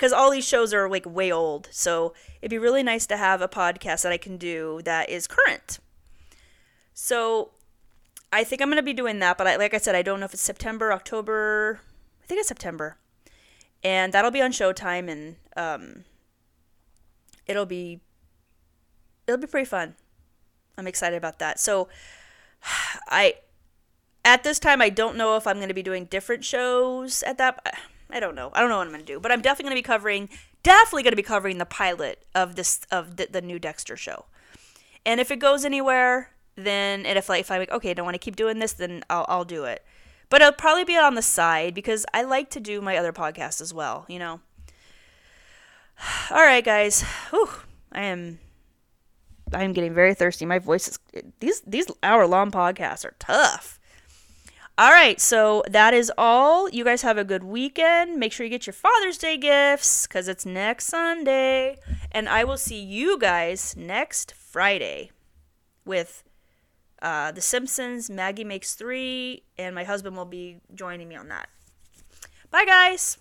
Speaker 1: Because all these shows are like way old. So it'd be really nice to have a podcast that I can do that is current. So I think I'm gonna be doing that, but I, like I said, I don't know if it's September, October. I think it's September, and that'll be on Showtime, and um, it'll be it'll be pretty fun. I'm excited about that. So I at this time I don't know if I'm going to be doing different shows at that I don't know. I don't know what I'm to do, but I'm definitely to be covering definitely to be covering the pilot of this of the, the new Dexter show. And if it goes anywhere, then and if like if I'm like okay, I don't want to keep doing this, then I'll I'll do it. But it'll probably be on the side because I like to do my other podcasts as well, you know. All right, guys. Whew, I am I am getting very thirsty. My voice is these these hour long podcasts are tough. All right, so that is all. You guys have a good weekend. Make sure you get your Father's Day gifts because it's next Sunday. And I will see you guys next Friday with uh, The Simpsons, Maggie Makes Three, and my husband will be joining me on that. Bye, guys.